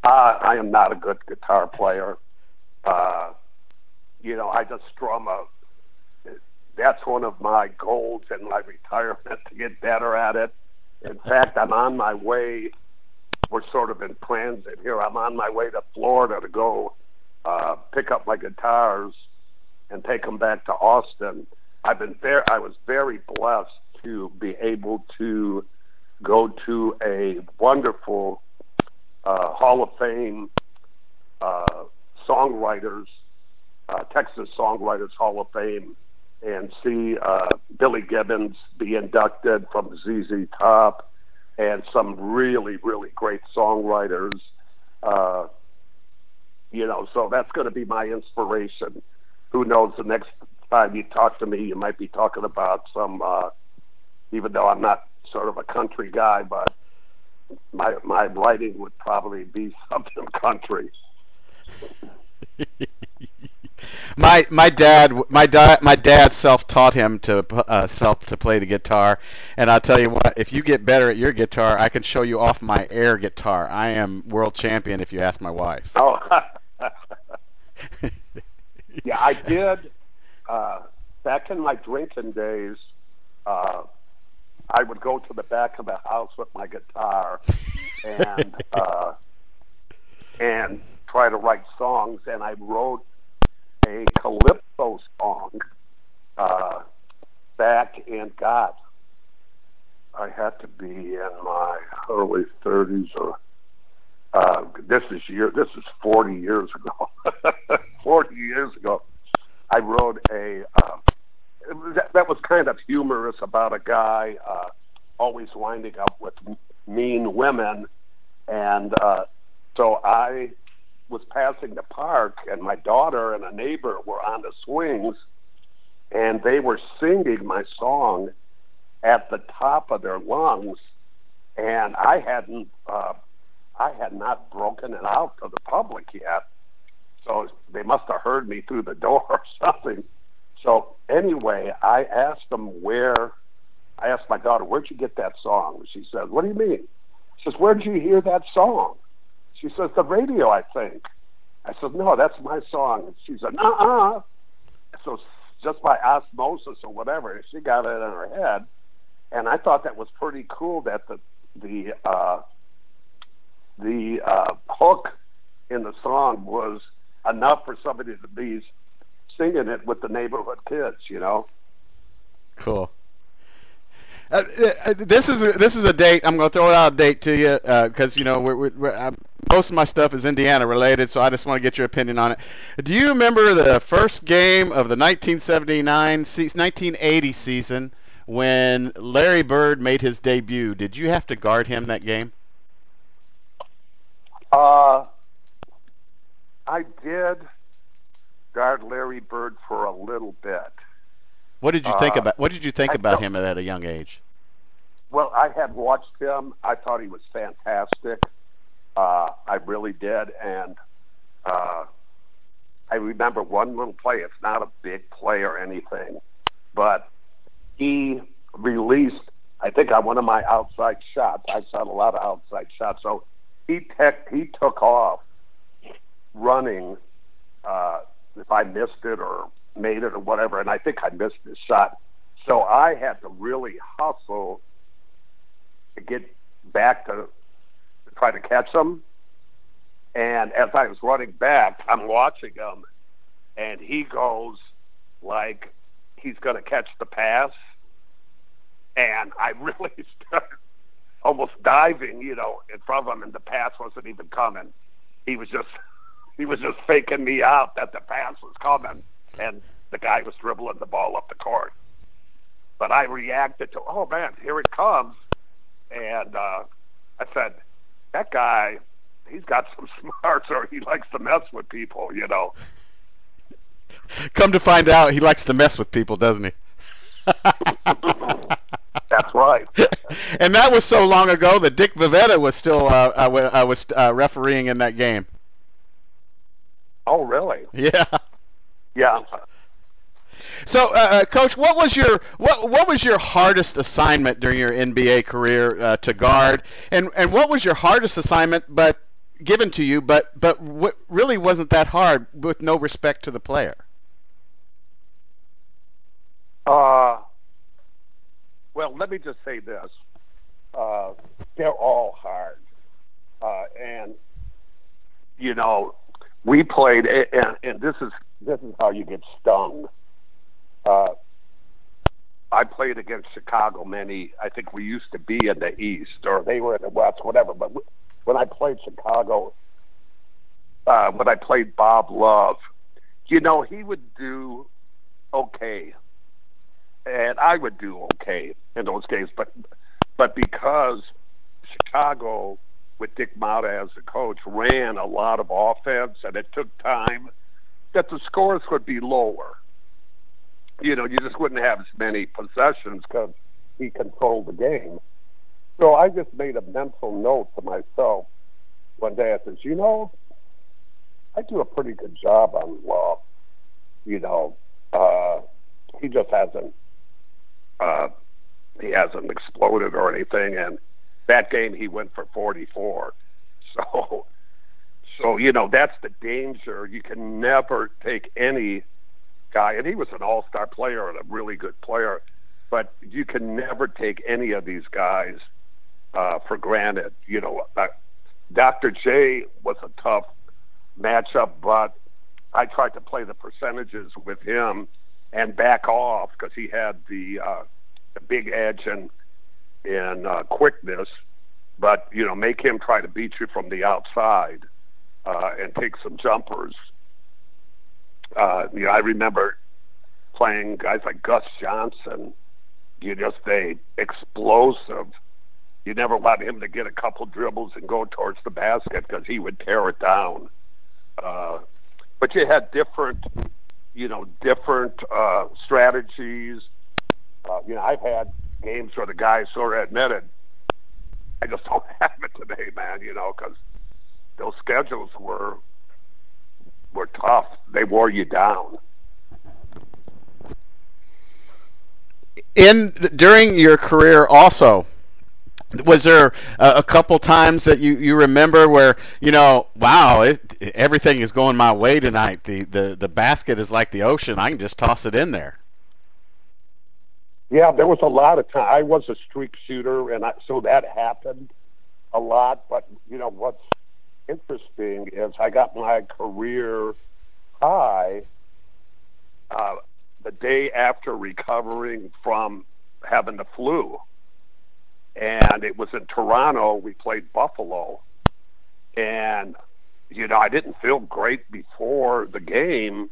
Uh, I am not a good guitar player. Uh, you know, I just strum a. That's one of my goals in my retirement to get better at it. In fact, I'm on my way. We're sort of in transit here. I'm on my way to Florida to go uh, pick up my guitars and take them back to Austin. I've been there. I was very blessed to be able to go to a wonderful uh, Hall of Fame uh, songwriters, uh, Texas Songwriters Hall of Fame, and see uh, Billy Gibbons be inducted from ZZ Top, and some really, really great songwriters. Uh, you know, so that's going to be my inspiration. Who knows? The next time you talk to me, you might be talking about some uh, even though I'm not sort of a country guy, but my my writing would probably be something country. My my dad my dad my dad self taught him to uh, self to play the guitar, and I'll tell you what, if you get better at your guitar, I can show you off my air guitar. I am world champion if you ask my wife. Oh, yeah, I did. Uh, back in my drinking days, uh, I would go to the back of the house with my guitar and uh, and try to write songs, and I wrote a calypso song uh, back in God. I had to be in my early 30s or uh, this is year this is 40 years ago 40 years ago I wrote a uh, that, that was kind of humorous about a guy uh, always winding up with mean women. And uh, so I was passing the park, and my daughter and a neighbor were on the swings, and they were singing my song at the top of their lungs, and I hadn't, uh, I had not broken it out to the public yet, so they must have heard me through the door or something. So anyway, I asked them where. I asked my daughter, "Where'd you get that song?" She said, "What do you mean?" She says, "Where'd you hear that song?" She says, the radio, I think. I said, no, that's my song. She said, uh-uh. So just by osmosis or whatever, she got it in her head. And I thought that was pretty cool that the the uh, the uh, hook in the song was enough for somebody to be singing it with the neighborhood kids, you know. Cool. Uh, uh, this is a, this is a date. I'm going to throw it out a date to you because uh, you know we're, we're, we're, uh, most of my stuff is Indiana related, so I just want to get your opinion on it. Do you remember the first game of the 1979 1980 season when Larry Bird made his debut? Did you have to guard him that game? Uh, I did guard Larry Bird for a little bit. What did you uh, think about What did you think I about him at a young age? Well, I had watched him. I thought he was fantastic. Uh, I really did, and uh, I remember one little play. It's not a big play or anything, but he released. I think on one of my outside shots. I shot a lot of outside shots, so he tech, he took off running. Uh, if I missed it or made it or whatever, and I think I missed this shot. So I had to really hustle to get back to, try to catch him. And as I was running back, I'm watching him, and he goes like he's going to catch the pass. And I really started almost diving, you know, in front of him, and the pass wasn't even coming. He was just he was just faking me out that the pass was coming and the guy was dribbling the ball up the court. But I reacted to, oh man, here it comes, and uh, I said, that guy, he's got some smarts, or he likes to mess with people, you know. Come to find out, he likes to mess with people, doesn't he? That's right. and that was so long ago that Dick Bavetta was still uh, uh, uh, was uh, refereeing in that game. Oh, really? Yeah. Yeah. So, uh, uh, coach, what was your what what was your hardest assignment during your NBA career uh, to guard, and and what was your hardest assignment, but given to you, but but what really wasn't that hard, with no respect to the player? Uh, well, let me just say this: uh, they're all hard, uh, and you know, we played, and, and this is this is how you get stung. Uh, I played against Chicago many. I think we used to be in the East, or they were in the West, whatever. But when I played Chicago, uh, when I played Bob Love, you know, he would do okay, and I would do okay in those games. But but because Chicago with Dick Motta as the coach ran a lot of offense, and it took time that the scores would be lower. You know, you just wouldn't have as many possessions because he controlled the game. So I just made a mental note to myself one day. I says, you know, I do a pretty good job on law. you know, uh, he just hasn't uh, he hasn't exploded or anything. And that game he went for 44. So, so you know that's the danger. You can never take any guy, and he was an all-star player and a really good player, but you can never take any of these guys uh, for granted. You know, uh, Dr. J was a tough matchup, but I tried to play the percentages with him and back off because he had the uh, the big edge and in uh, quickness but you know, make him try to beat you from the outside uh, and take some jumpers. Uh, you know, I remember playing guys like Gus Johnson. You just a explosive. You never let him to get a couple dribbles and go towards the basket because he would tear it down. Uh, but you had different, you know, different uh, strategies. Uh, you know, I've had games where the guys sort of admitted, I just don't have it today, man. You know, because those schedules were were tough. They wore you down. In during your career, also, was there a, a couple times that you you remember where you know, wow, it, everything is going my way tonight. The the the basket is like the ocean. I can just toss it in there. Yeah, there was a lot of time. I was a streak shooter, and I, so that happened a lot. But you know what's interesting is I got my career high uh, the day after recovering from having the flu, and it was in Toronto. We played Buffalo, and you know I didn't feel great before the game,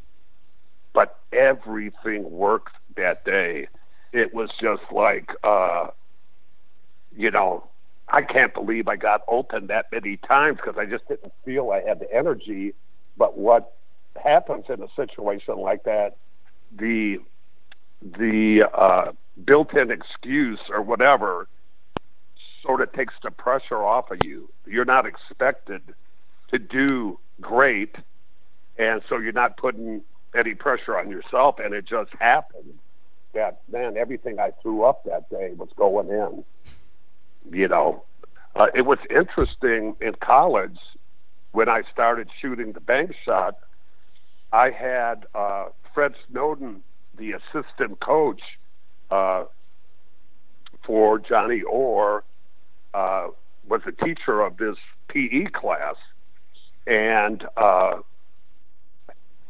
but everything worked that day it was just like, uh, you know, I can't believe I got open that many times because I just didn't feel I had the energy. But what happens in a situation like that, the the uh, built-in excuse or whatever sort of takes the pressure off of you. You're not expected to do great, and so you're not putting any pressure on yourself, and it just happens that man, everything I threw up that day was going in. You know, uh, it was interesting in college when I started shooting the bank shot. I had uh, Fred Snowden, the assistant coach uh, for Johnny Orr, uh, was a teacher of this PE class, and uh,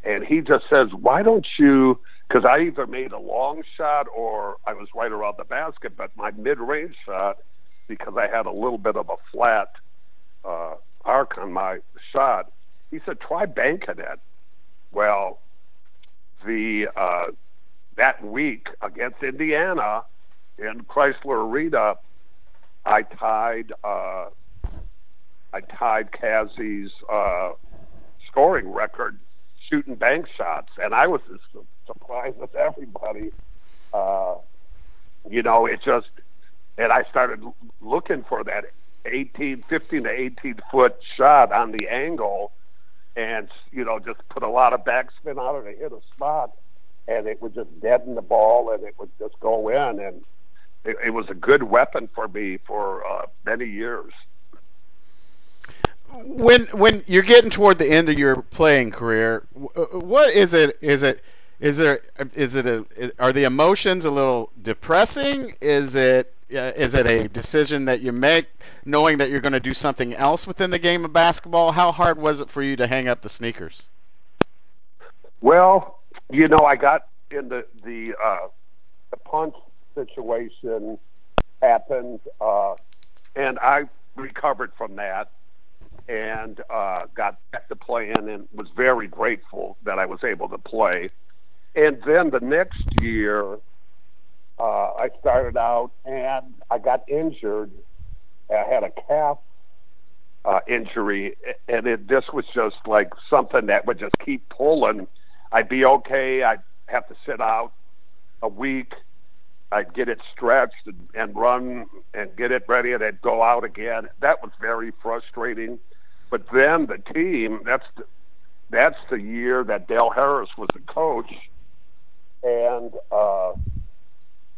and he just says, "Why don't you?" Because I either made a long shot or I was right around the basket, but my mid-range shot, because I had a little bit of a flat uh, arc on my shot, he said, try banking it. Well, the uh, that week against Indiana in Crisler Arena, I tied uh, I tied Cazzie's uh, scoring record shooting bank shots, and I was surprised with everybody. Uh, you know, it just, and I started looking for that 18, 15 to 18 foot shot on the angle, and you know, just put a lot of backspin on it to hit a spot, and it would just deaden the ball, and it would just go in, and it, it was a good weapon for me for uh, many years when when you're getting toward the end of your playing career, uh, what is it? Is it is there is it a are the emotions a little depressing? Is it uh, is it a decision that you make knowing that you're going to do something else within the game of basketball? How hard was it for you to hang up the sneakers? Well, you know, I got in the the uh, the punch situation happened, uh, and I recovered from that and uh, got back to playing and was very grateful that I was able to play. And then the next year, uh, I started out and I got injured. I had a calf uh, injury, and it, this was just like something that would just keep pulling. I'd be okay. I'd have to sit out a week. I'd get it stretched and, and run and get it ready, and I'd go out again. That was very frustrating. But then the team, that's the, that's the year that Del Harris was the coach, and uh,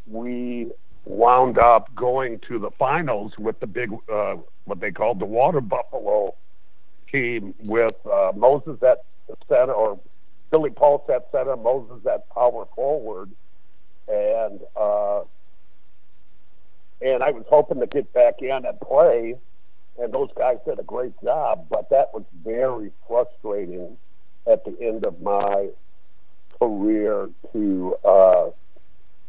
we wound up going to the finals with the big, uh, what they called the Water Buffalo team, with uh, Moses at center or Billy Paultz at center, Moses at power forward, and uh, and I was hoping to get back in and play, and those guys did a great job, but that was very frustrating at the end of my career to uh,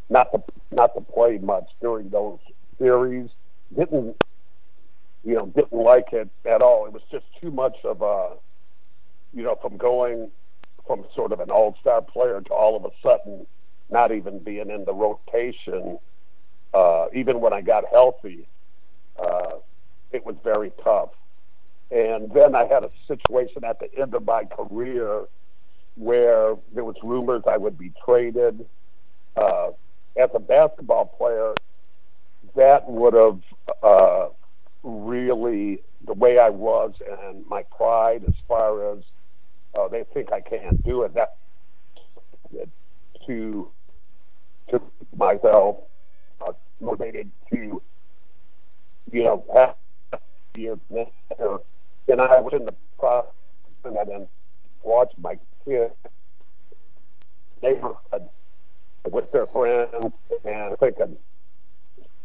not to not to play much during those series. Didn't you know? Didn't like it at all. It was just too much of a you know from going from sort of an all star player to all of a sudden not even being in the rotation. Uh, even when I got healthy, uh, it was very tough. And then I had a situation at the end of my career where there was rumors I would be traded. Uh, as a basketball player, that would have uh, really the way I was and my pride as far as uh, they think I can't do it. That to to myself uh, motivated to you know have years later, and I was in the process and I then my neighborhood with their friends and thinking,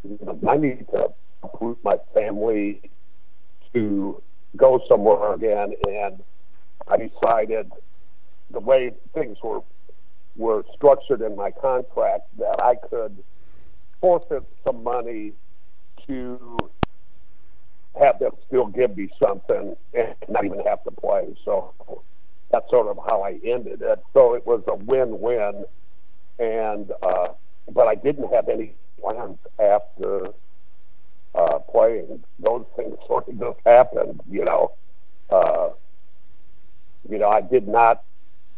you know, I need to uproot my family to go somewhere again. And I decided the way things were were structured in my contract that I could forfeit some money to have them still give me something and not even have to play. So that's sort of how I ended it. So it was a win-win, and uh, but I didn't have any plans after uh, playing. Those things sort of just happened, you know. Uh, you know, I did not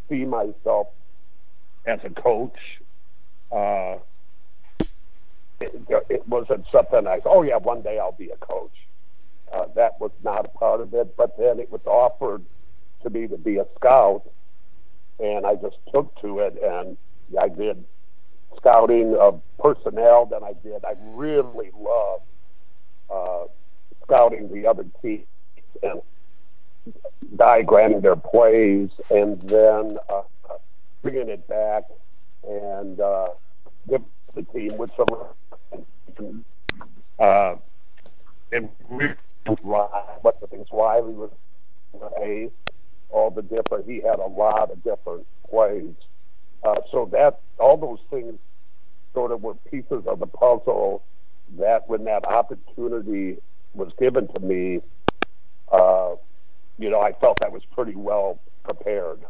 see myself as a coach. Uh, it, it wasn't something I, oh yeah, one day I'll be a coach. Uh, that was not a part of it. But then it was offered to me to be a scout, and I just took to it, and I did scouting of personnel. Then I did. I really loved uh, scouting the other teams and diagramming their plays, and then uh, bringing it back and uh, give the team with some uh, and what the things Riley was a all the different. He had a lot of different plays. Uh, so that all those things sort of were pieces of the puzzle that when that opportunity was given to me, uh, you know, I felt I was pretty well prepared.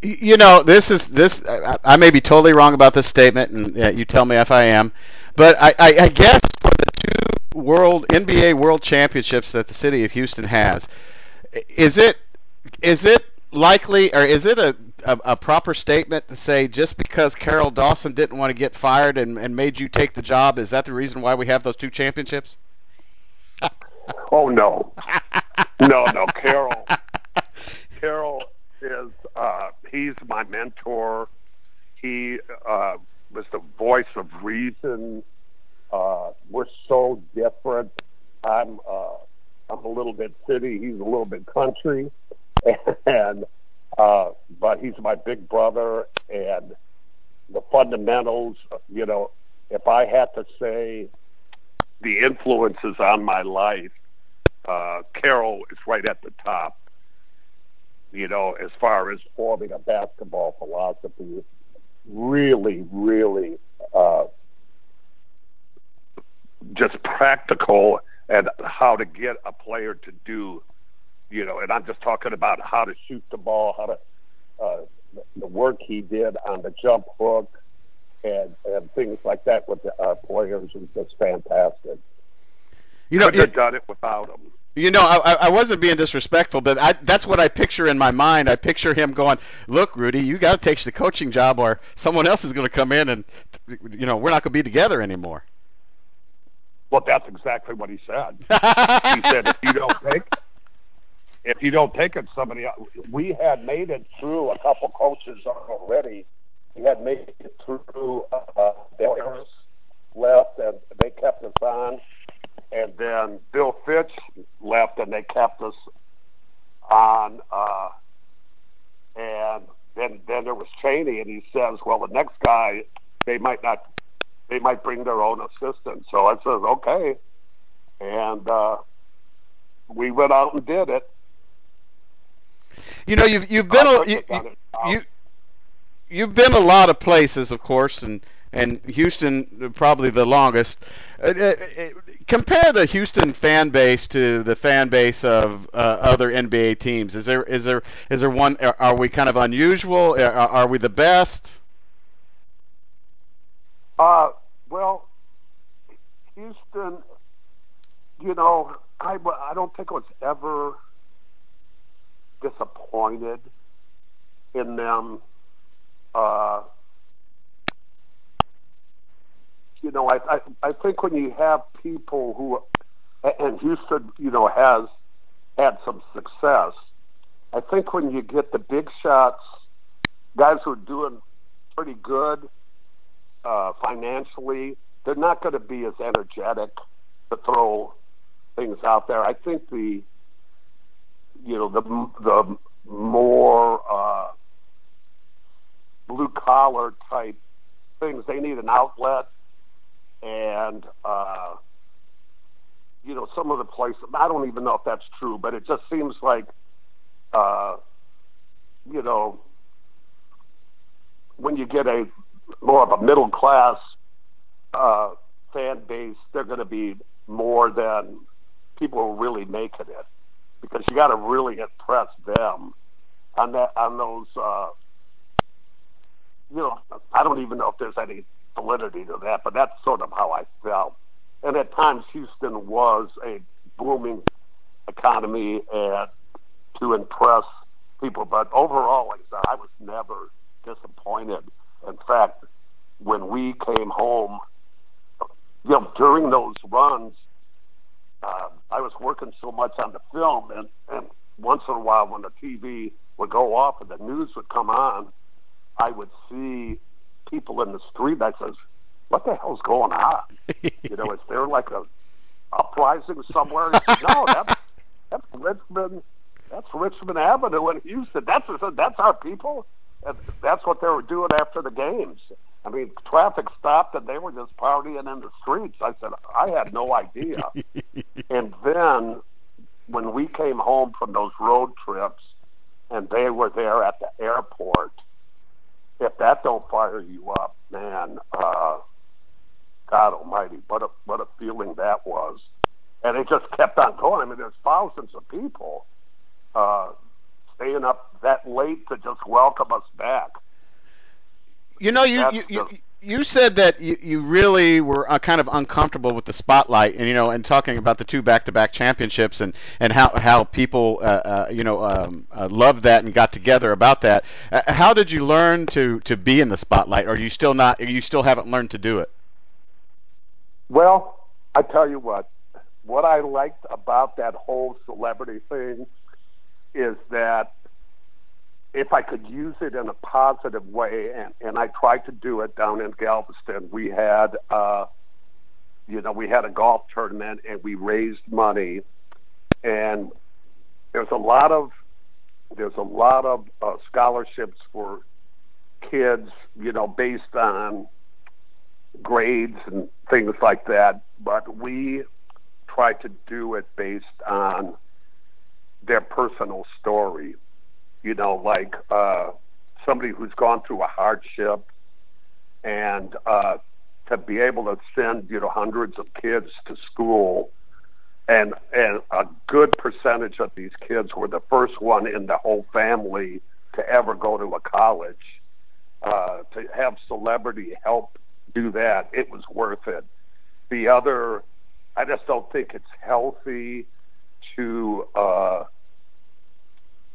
You know, this is this. I, may be totally wrong about this statement, and you tell me if I am. But I, I, I guess for the two world NBA World Championships that the city of Houston has, is it is it likely or is it a, a, a proper statement to say just because Carroll Dawson didn't want to get fired and, and made you take the job, is that the reason why we have those two championships? oh no, no, no, Carroll. Carroll is uh, he's my mentor. He uh, was the voice of reason. Uh, we're so different. I'm uh, I'm a little bit city. He's a little bit country, and uh, but he's my big brother. And the fundamentals, you know, if I had to say the influences on my life, uh, Carroll is right at the top. You know, as far as forming a basketball philosophy, really, really uh, just practical and how to get a player to do, you know, and I'm just talking about how to shoot the ball, how to uh, the work he did on the jump hook, and and things like that with the, our players was just fantastic. You know, Couldn't have done it without him. You know, I, I wasn't being disrespectful, but I, that's what I picture in my mind. I picture him going, "Look, Rudy, you got to take the coaching job, or someone else is going to come in, and you know, we're not going to be together anymore." Well, that's exactly what he said. he said, "If you don't take, if you don't take it, somebody else. We had made it through a couple coaches already. We had made it through. Uh, Del Harris left, and they kept us on. And then Bill Fitch left, and they kept us on. Uh, and then then there was Chaney, and he says, "Well, the next guy, they might not, they might bring their own assistant." So I says, "Okay," and uh, we went out and did it. You know, you've you've been a, you, you you've been a lot of places, of course, and and Houston probably the longest. Uh, uh, uh compare the Houston fan base to the fan base of uh, other NBA teams. Is there is there is there one? Are we kind of unusual? Are, are we the best? Uh, well, Houston. You know, I I don't think I was ever disappointed in them. Uh, you know, I, I I think when you have people who, and Houston, you know, has had some success. I think when you get the big shots, guys who are doing pretty good uh, financially, they're not going to be as energetic to throw things out there. I think the, you know, the the more uh, blue collar type things, they need an outlet and uh, you know some of the places. I don't even know if that's true, but it just seems like uh, you know when you get a more of a middle class uh, fan base, they're going to be more than people who really making it because you got to really impress them on that on those. Uh, you know, I don't even know if there's any validity to that, but that's sort of how I felt. And at times, Houston was a booming economy and to impress people. But overall, like I said, I was never disappointed. In fact, when we came home, you know, during those runs, uh, I was working so much on the film, and, and once in a while, when the TV would go off and the news would come on, I would see people in the street. I says, "What the hell's going on? you know, is there like a uprising somewhere?" Said, no, that's that's Richmond. That's Richmond Avenue in Houston. That's that's our people. And that's what they were doing after the games. I mean, traffic stopped and they were just partying in the streets. I said, I had no idea. and then when we came home from those road trips and they were there at the airport, if that don't fire you up, man, uh, God Almighty, what a what a feeling that was, and it just kept on going. I mean, there's thousands of people uh, staying up that late to just welcome us back. You know, you you, you, you said that you, you really were uh, kind of uncomfortable with the spotlight, and you know, and talking about the two back-to-back championships and and how how people uh, uh, you know um, uh, loved that and got together about that. Uh, how did you learn to to be in the spotlight? Or you still not? You still haven't learned to do it? Well, I tell you what. What I liked about that whole celebrity thing is that if I could use it in a positive way, and, and I tried to do it down in Galveston, we had, uh, you know, we had a golf tournament and we raised money, and there's a lot of there's a lot of uh, scholarships for kids, you know, based on grades and things like that. But we tried to do it based on their personal story you know, like uh, somebody who's gone through a hardship and uh, to be able to send, you know, hundreds of kids to school. And, and a good percentage of these kids were the first one in the whole family to ever go to a college. Uh, to have celebrity help do that, it was worth it. The other, I just don't think it's healthy to uh,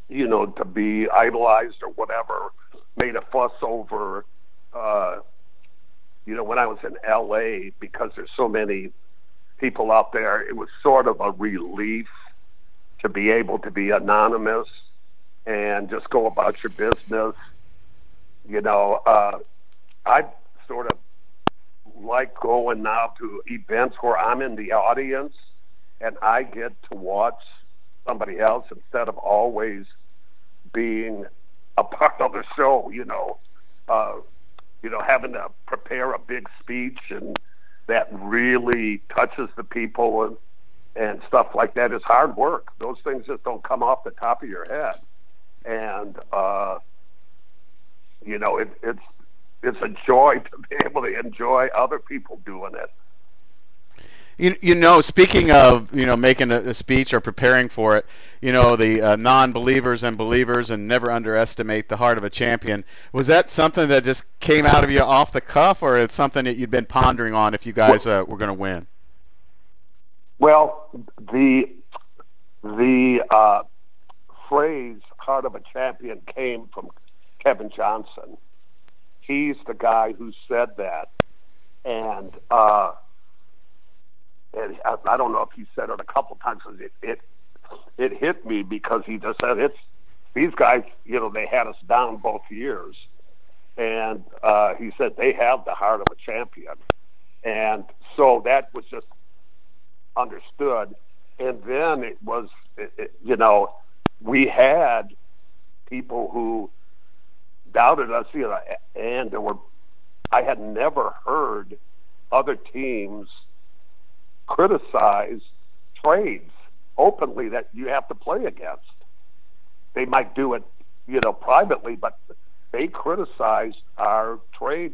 you know, to be idolized or whatever, made a fuss over, uh, you know, when I was in LA, because there's so many people out there, it was sort of a relief to be able to be anonymous and just go about your business. You know, uh, I sort of like going now to events where I'm in the audience and I get to watch somebody else instead of always being a part of the show. You know, uh, you know, having to prepare a big speech and that really touches the people and and stuff like that is hard work. Those things just don't come off the top of your head, and uh, you know, it, it's it's a joy to be able to enjoy other people doing it. You, you know, speaking of you know making a, a speech or preparing for it, you know the uh, non-believers and believers, and never underestimate the heart of a champion. Was that something that just came out of you off the cuff, or it's something that you'd been pondering on if you guys uh, were going to win? Well, the the uh, phrase "heart of a champion" came from Kevin Johnson. He's the guy who said that, and. Uh, and I don't know if he said it a couple times. It it it hit me because he just said it's these guys. You know, they had us down both years, and uh, he said they have the heart of a champion, and so that was just understood. And then it was, it, it, you know, we had people who doubted us, you know, and there were. I had never heard other teams criticize trades openly that you have to play against. They might do it, you know, privately, but they criticized our trade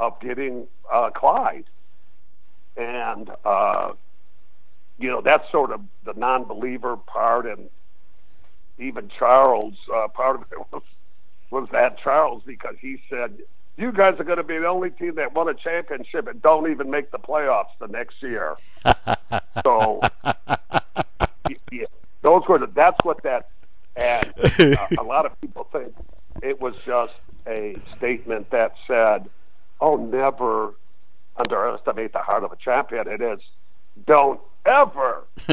of getting uh, Clyde, and uh, you know that's sort of the non-believer part, and even Charles uh, part of it was was that Charles because he said you guys are going to be the only team that won a championship and don't even make the playoffs the next year. so, yeah, those were the, that's what that and uh, a lot of people think it was just a statement that said, "Oh, never underestimate the heart of a champion." It is, don't ever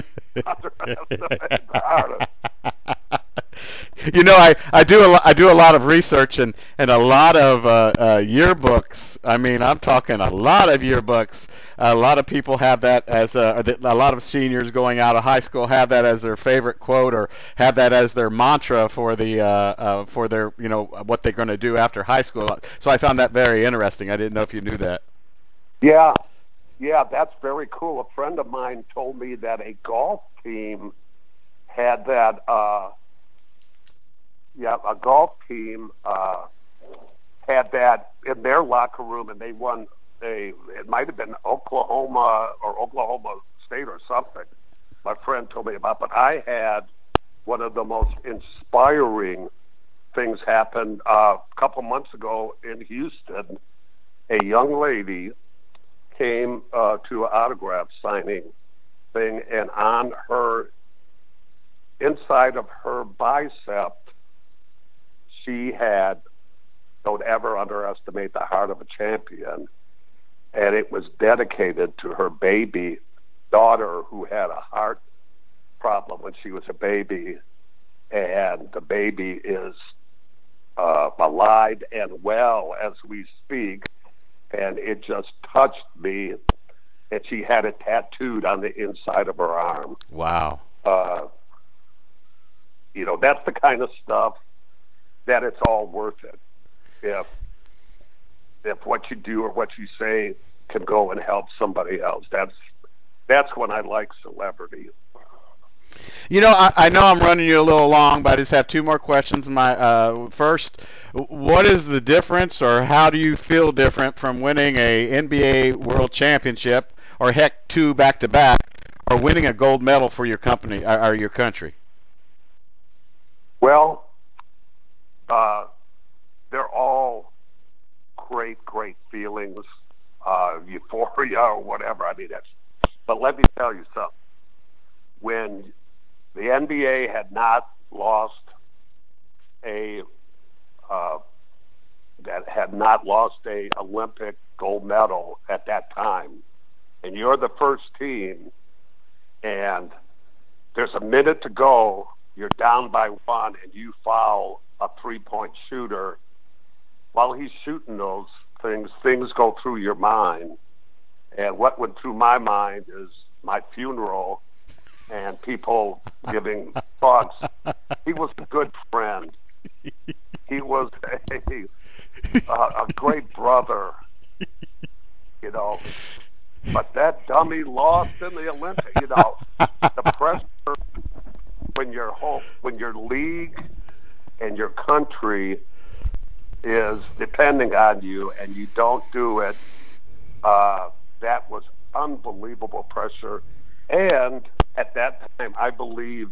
underestimate the heart of you know, I, I do a, I do a lot of research and, and a lot of uh, uh, yearbooks. I mean, I'm talking a lot of yearbooks. A lot of people have that as a, a lot of seniors going out of high school have that as their favorite quote or have that as their mantra for the uh, uh, for their you know what they're going to do after high school. So I found that very interesting. I didn't know if you knew that. Yeah, yeah, that's very cool. A friend of mine told me that a golf team had that. Uh, yeah, a golf team uh, had that in their locker room, and they won. They it might have been Oklahoma or Oklahoma State or something. My friend told me about, but I had one of the most inspiring things happen uh, a couple months ago in Houston. A young lady came uh, to an autograph signing thing, and on her inside of her bicep she had don't ever underestimate the heart of a champion. And it was dedicated to her baby daughter who had a heart problem when she was a baby. And the baby is uh, alive and well as we speak. And it just touched me and she had it tattooed on the inside of her arm. Wow. Uh, you know that's the kind of stuff that it's all worth it if if what you do or what you say can go and help somebody else. That's that's when I like celebrity. You know, I, I know I'm running you a little long, but I just have two more questions. My uh, first, what is the difference, or how do you feel different from winning a NBA World Championship, or heck, two back to back, or winning a gold medal for your company or, or your country? Well, uh, they're all great, great feelings, uh, euphoria or whatever. I mean, that's. But let me tell you something. When the NBA had not lost a uh, that had not lost a Olympic gold medal at that time, and you're the first team, and there's a minute to go, you're down by one, and you foul a three point shooter. While he's shooting those things, things go through your mind. And what went through my mind is my funeral and people giving thoughts. He was a good friend. He was a, a, a great brother, you know. But that dummy lost in the Olympics. You know, the pressure when your whole, when your league and your country is depending on you, and you don't do it. Uh, that was unbelievable pressure, and at that time, I believe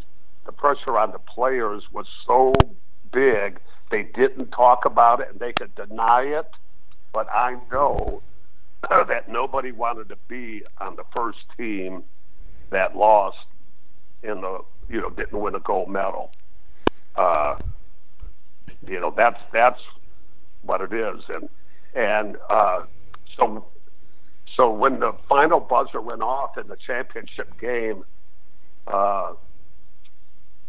the pressure on the players was so big they didn't talk about it and they could deny it. But I know that nobody wanted to be on the first team that lost in the you know didn't win a gold medal. Uh, you know that's that's what it is, and and uh, so so when the final buzzer went off in the championship game, uh,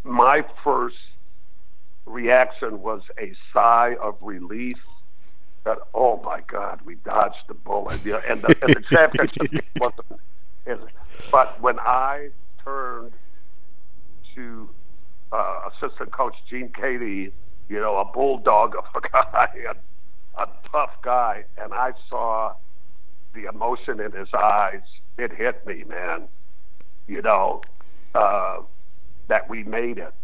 my first reaction was a sigh of relief that oh my God, we dodged the bullet. You know, and the, and the championship wasn't. But when I turned to uh, assistant coach Gene Keady, you know, a bulldog of a guy, a, a tough guy, and I saw the emotion in his eyes. It hit me, man. You know, uh, that we made it.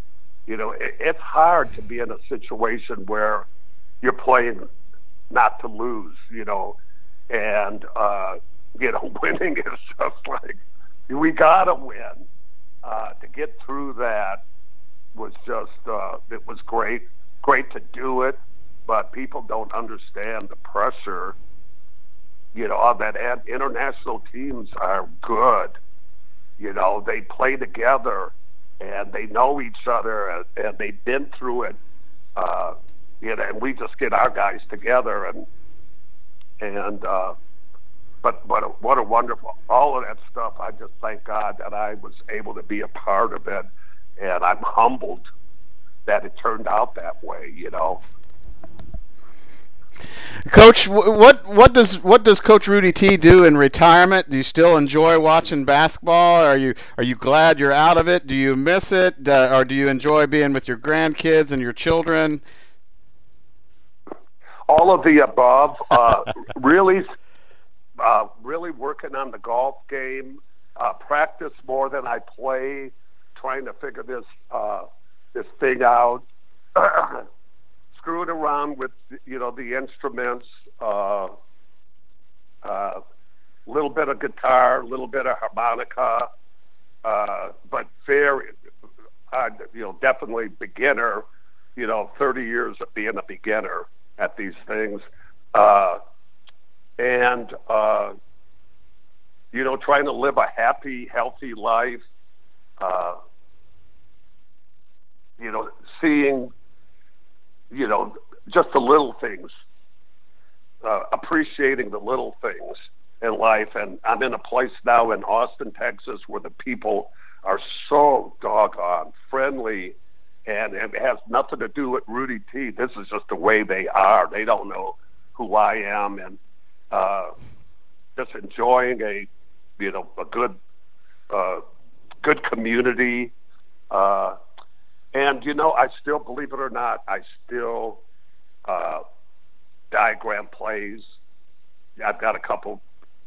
You know, it, it's hard to be in a situation where you're playing not to lose, you know, and uh, you know, winning is just like we gotta win. Uh, to get through that was just uh, it was great, great to do it, but people don't understand the pressure. You know, that and international teams are good. You know, they play together and they know each other and, and they've been through it. Uh, you know, and we just get our guys together and and uh, but what a, what a wonderful all of that stuff. I just thank God that I was able to be a part of it, and I'm humbled that it turned out that way. You know. Coach, what what does what does Coach Rudy T do in retirement? Do you still enjoy watching basketball? Are you are you glad you're out of it? Do you miss it, uh, or do you enjoy being with your grandkids and your children? All of the above. Uh, really, uh, really working on the golf game. Uh, practice more than I play, trying to figure this uh, this thing out. screwing around with you know the instruments, a uh, uh, little bit of guitar, a little bit of harmonica, uh, but very, uh, you know, definitely beginner. You know, 30 years of being a beginner at these things, uh, and uh, you know, trying to live a happy, healthy life. Uh, you know, seeing you know, just the little things, uh, appreciating the little things in life. And I'm in a place now in Austin, Texas, where the people are so doggone friendly, and it has nothing to do with Rudy T. This is just the way they are. They don't know who I am, and uh, just enjoying a, you know, a good, uh, good community. Uh, and you know, I still believe it or not, I still uh, diagram plays. I've got a couple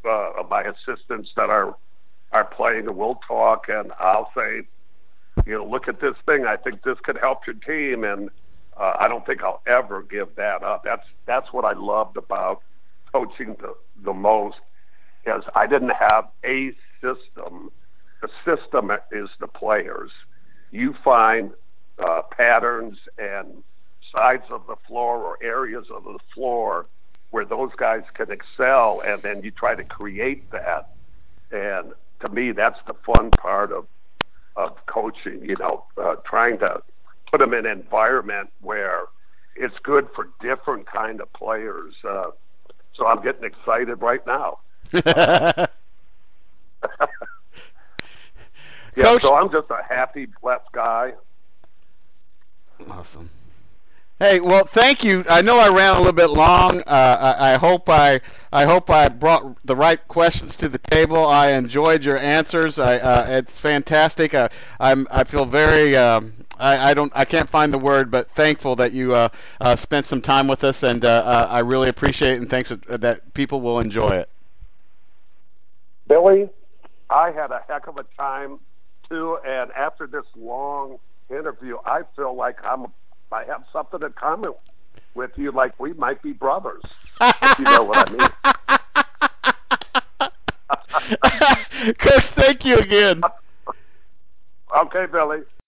uh, of my assistants that are are playing, and we'll talk, and I'll say, you know, look at this thing. I think this could help your team, and uh, I don't think I'll ever give that up. That's that's what I loved about coaching the the most, is I didn't have a system. The system is the players. You find uh, patterns and sides of the floor or areas of the floor where those guys can excel, and then you try to create that. And to me, that's the fun part of of coaching. You know, uh, trying to put them in an environment where it's good for different kind of players. Uh, so I'm getting excited right now. Yeah, Coach. so I'm just a happy, blessed guy. Awesome. Hey, well, thank you. I know I ran a little bit long. Uh, I, I hope I, I hope I brought the right questions to the table. I enjoyed your answers. I, uh, it's fantastic. Uh, I'm, I feel very, um, I, I don't, I can't find the word, but thankful that you uh, uh, spent some time with us, and uh, uh, I really appreciate it, and thanks that, that people will enjoy it. Billy, I had a heck of a time too, and after this long interview, I feel like I'm I have something in common with you, like we might be brothers. if you know what I mean. Coach, thank you again. okay, Billy.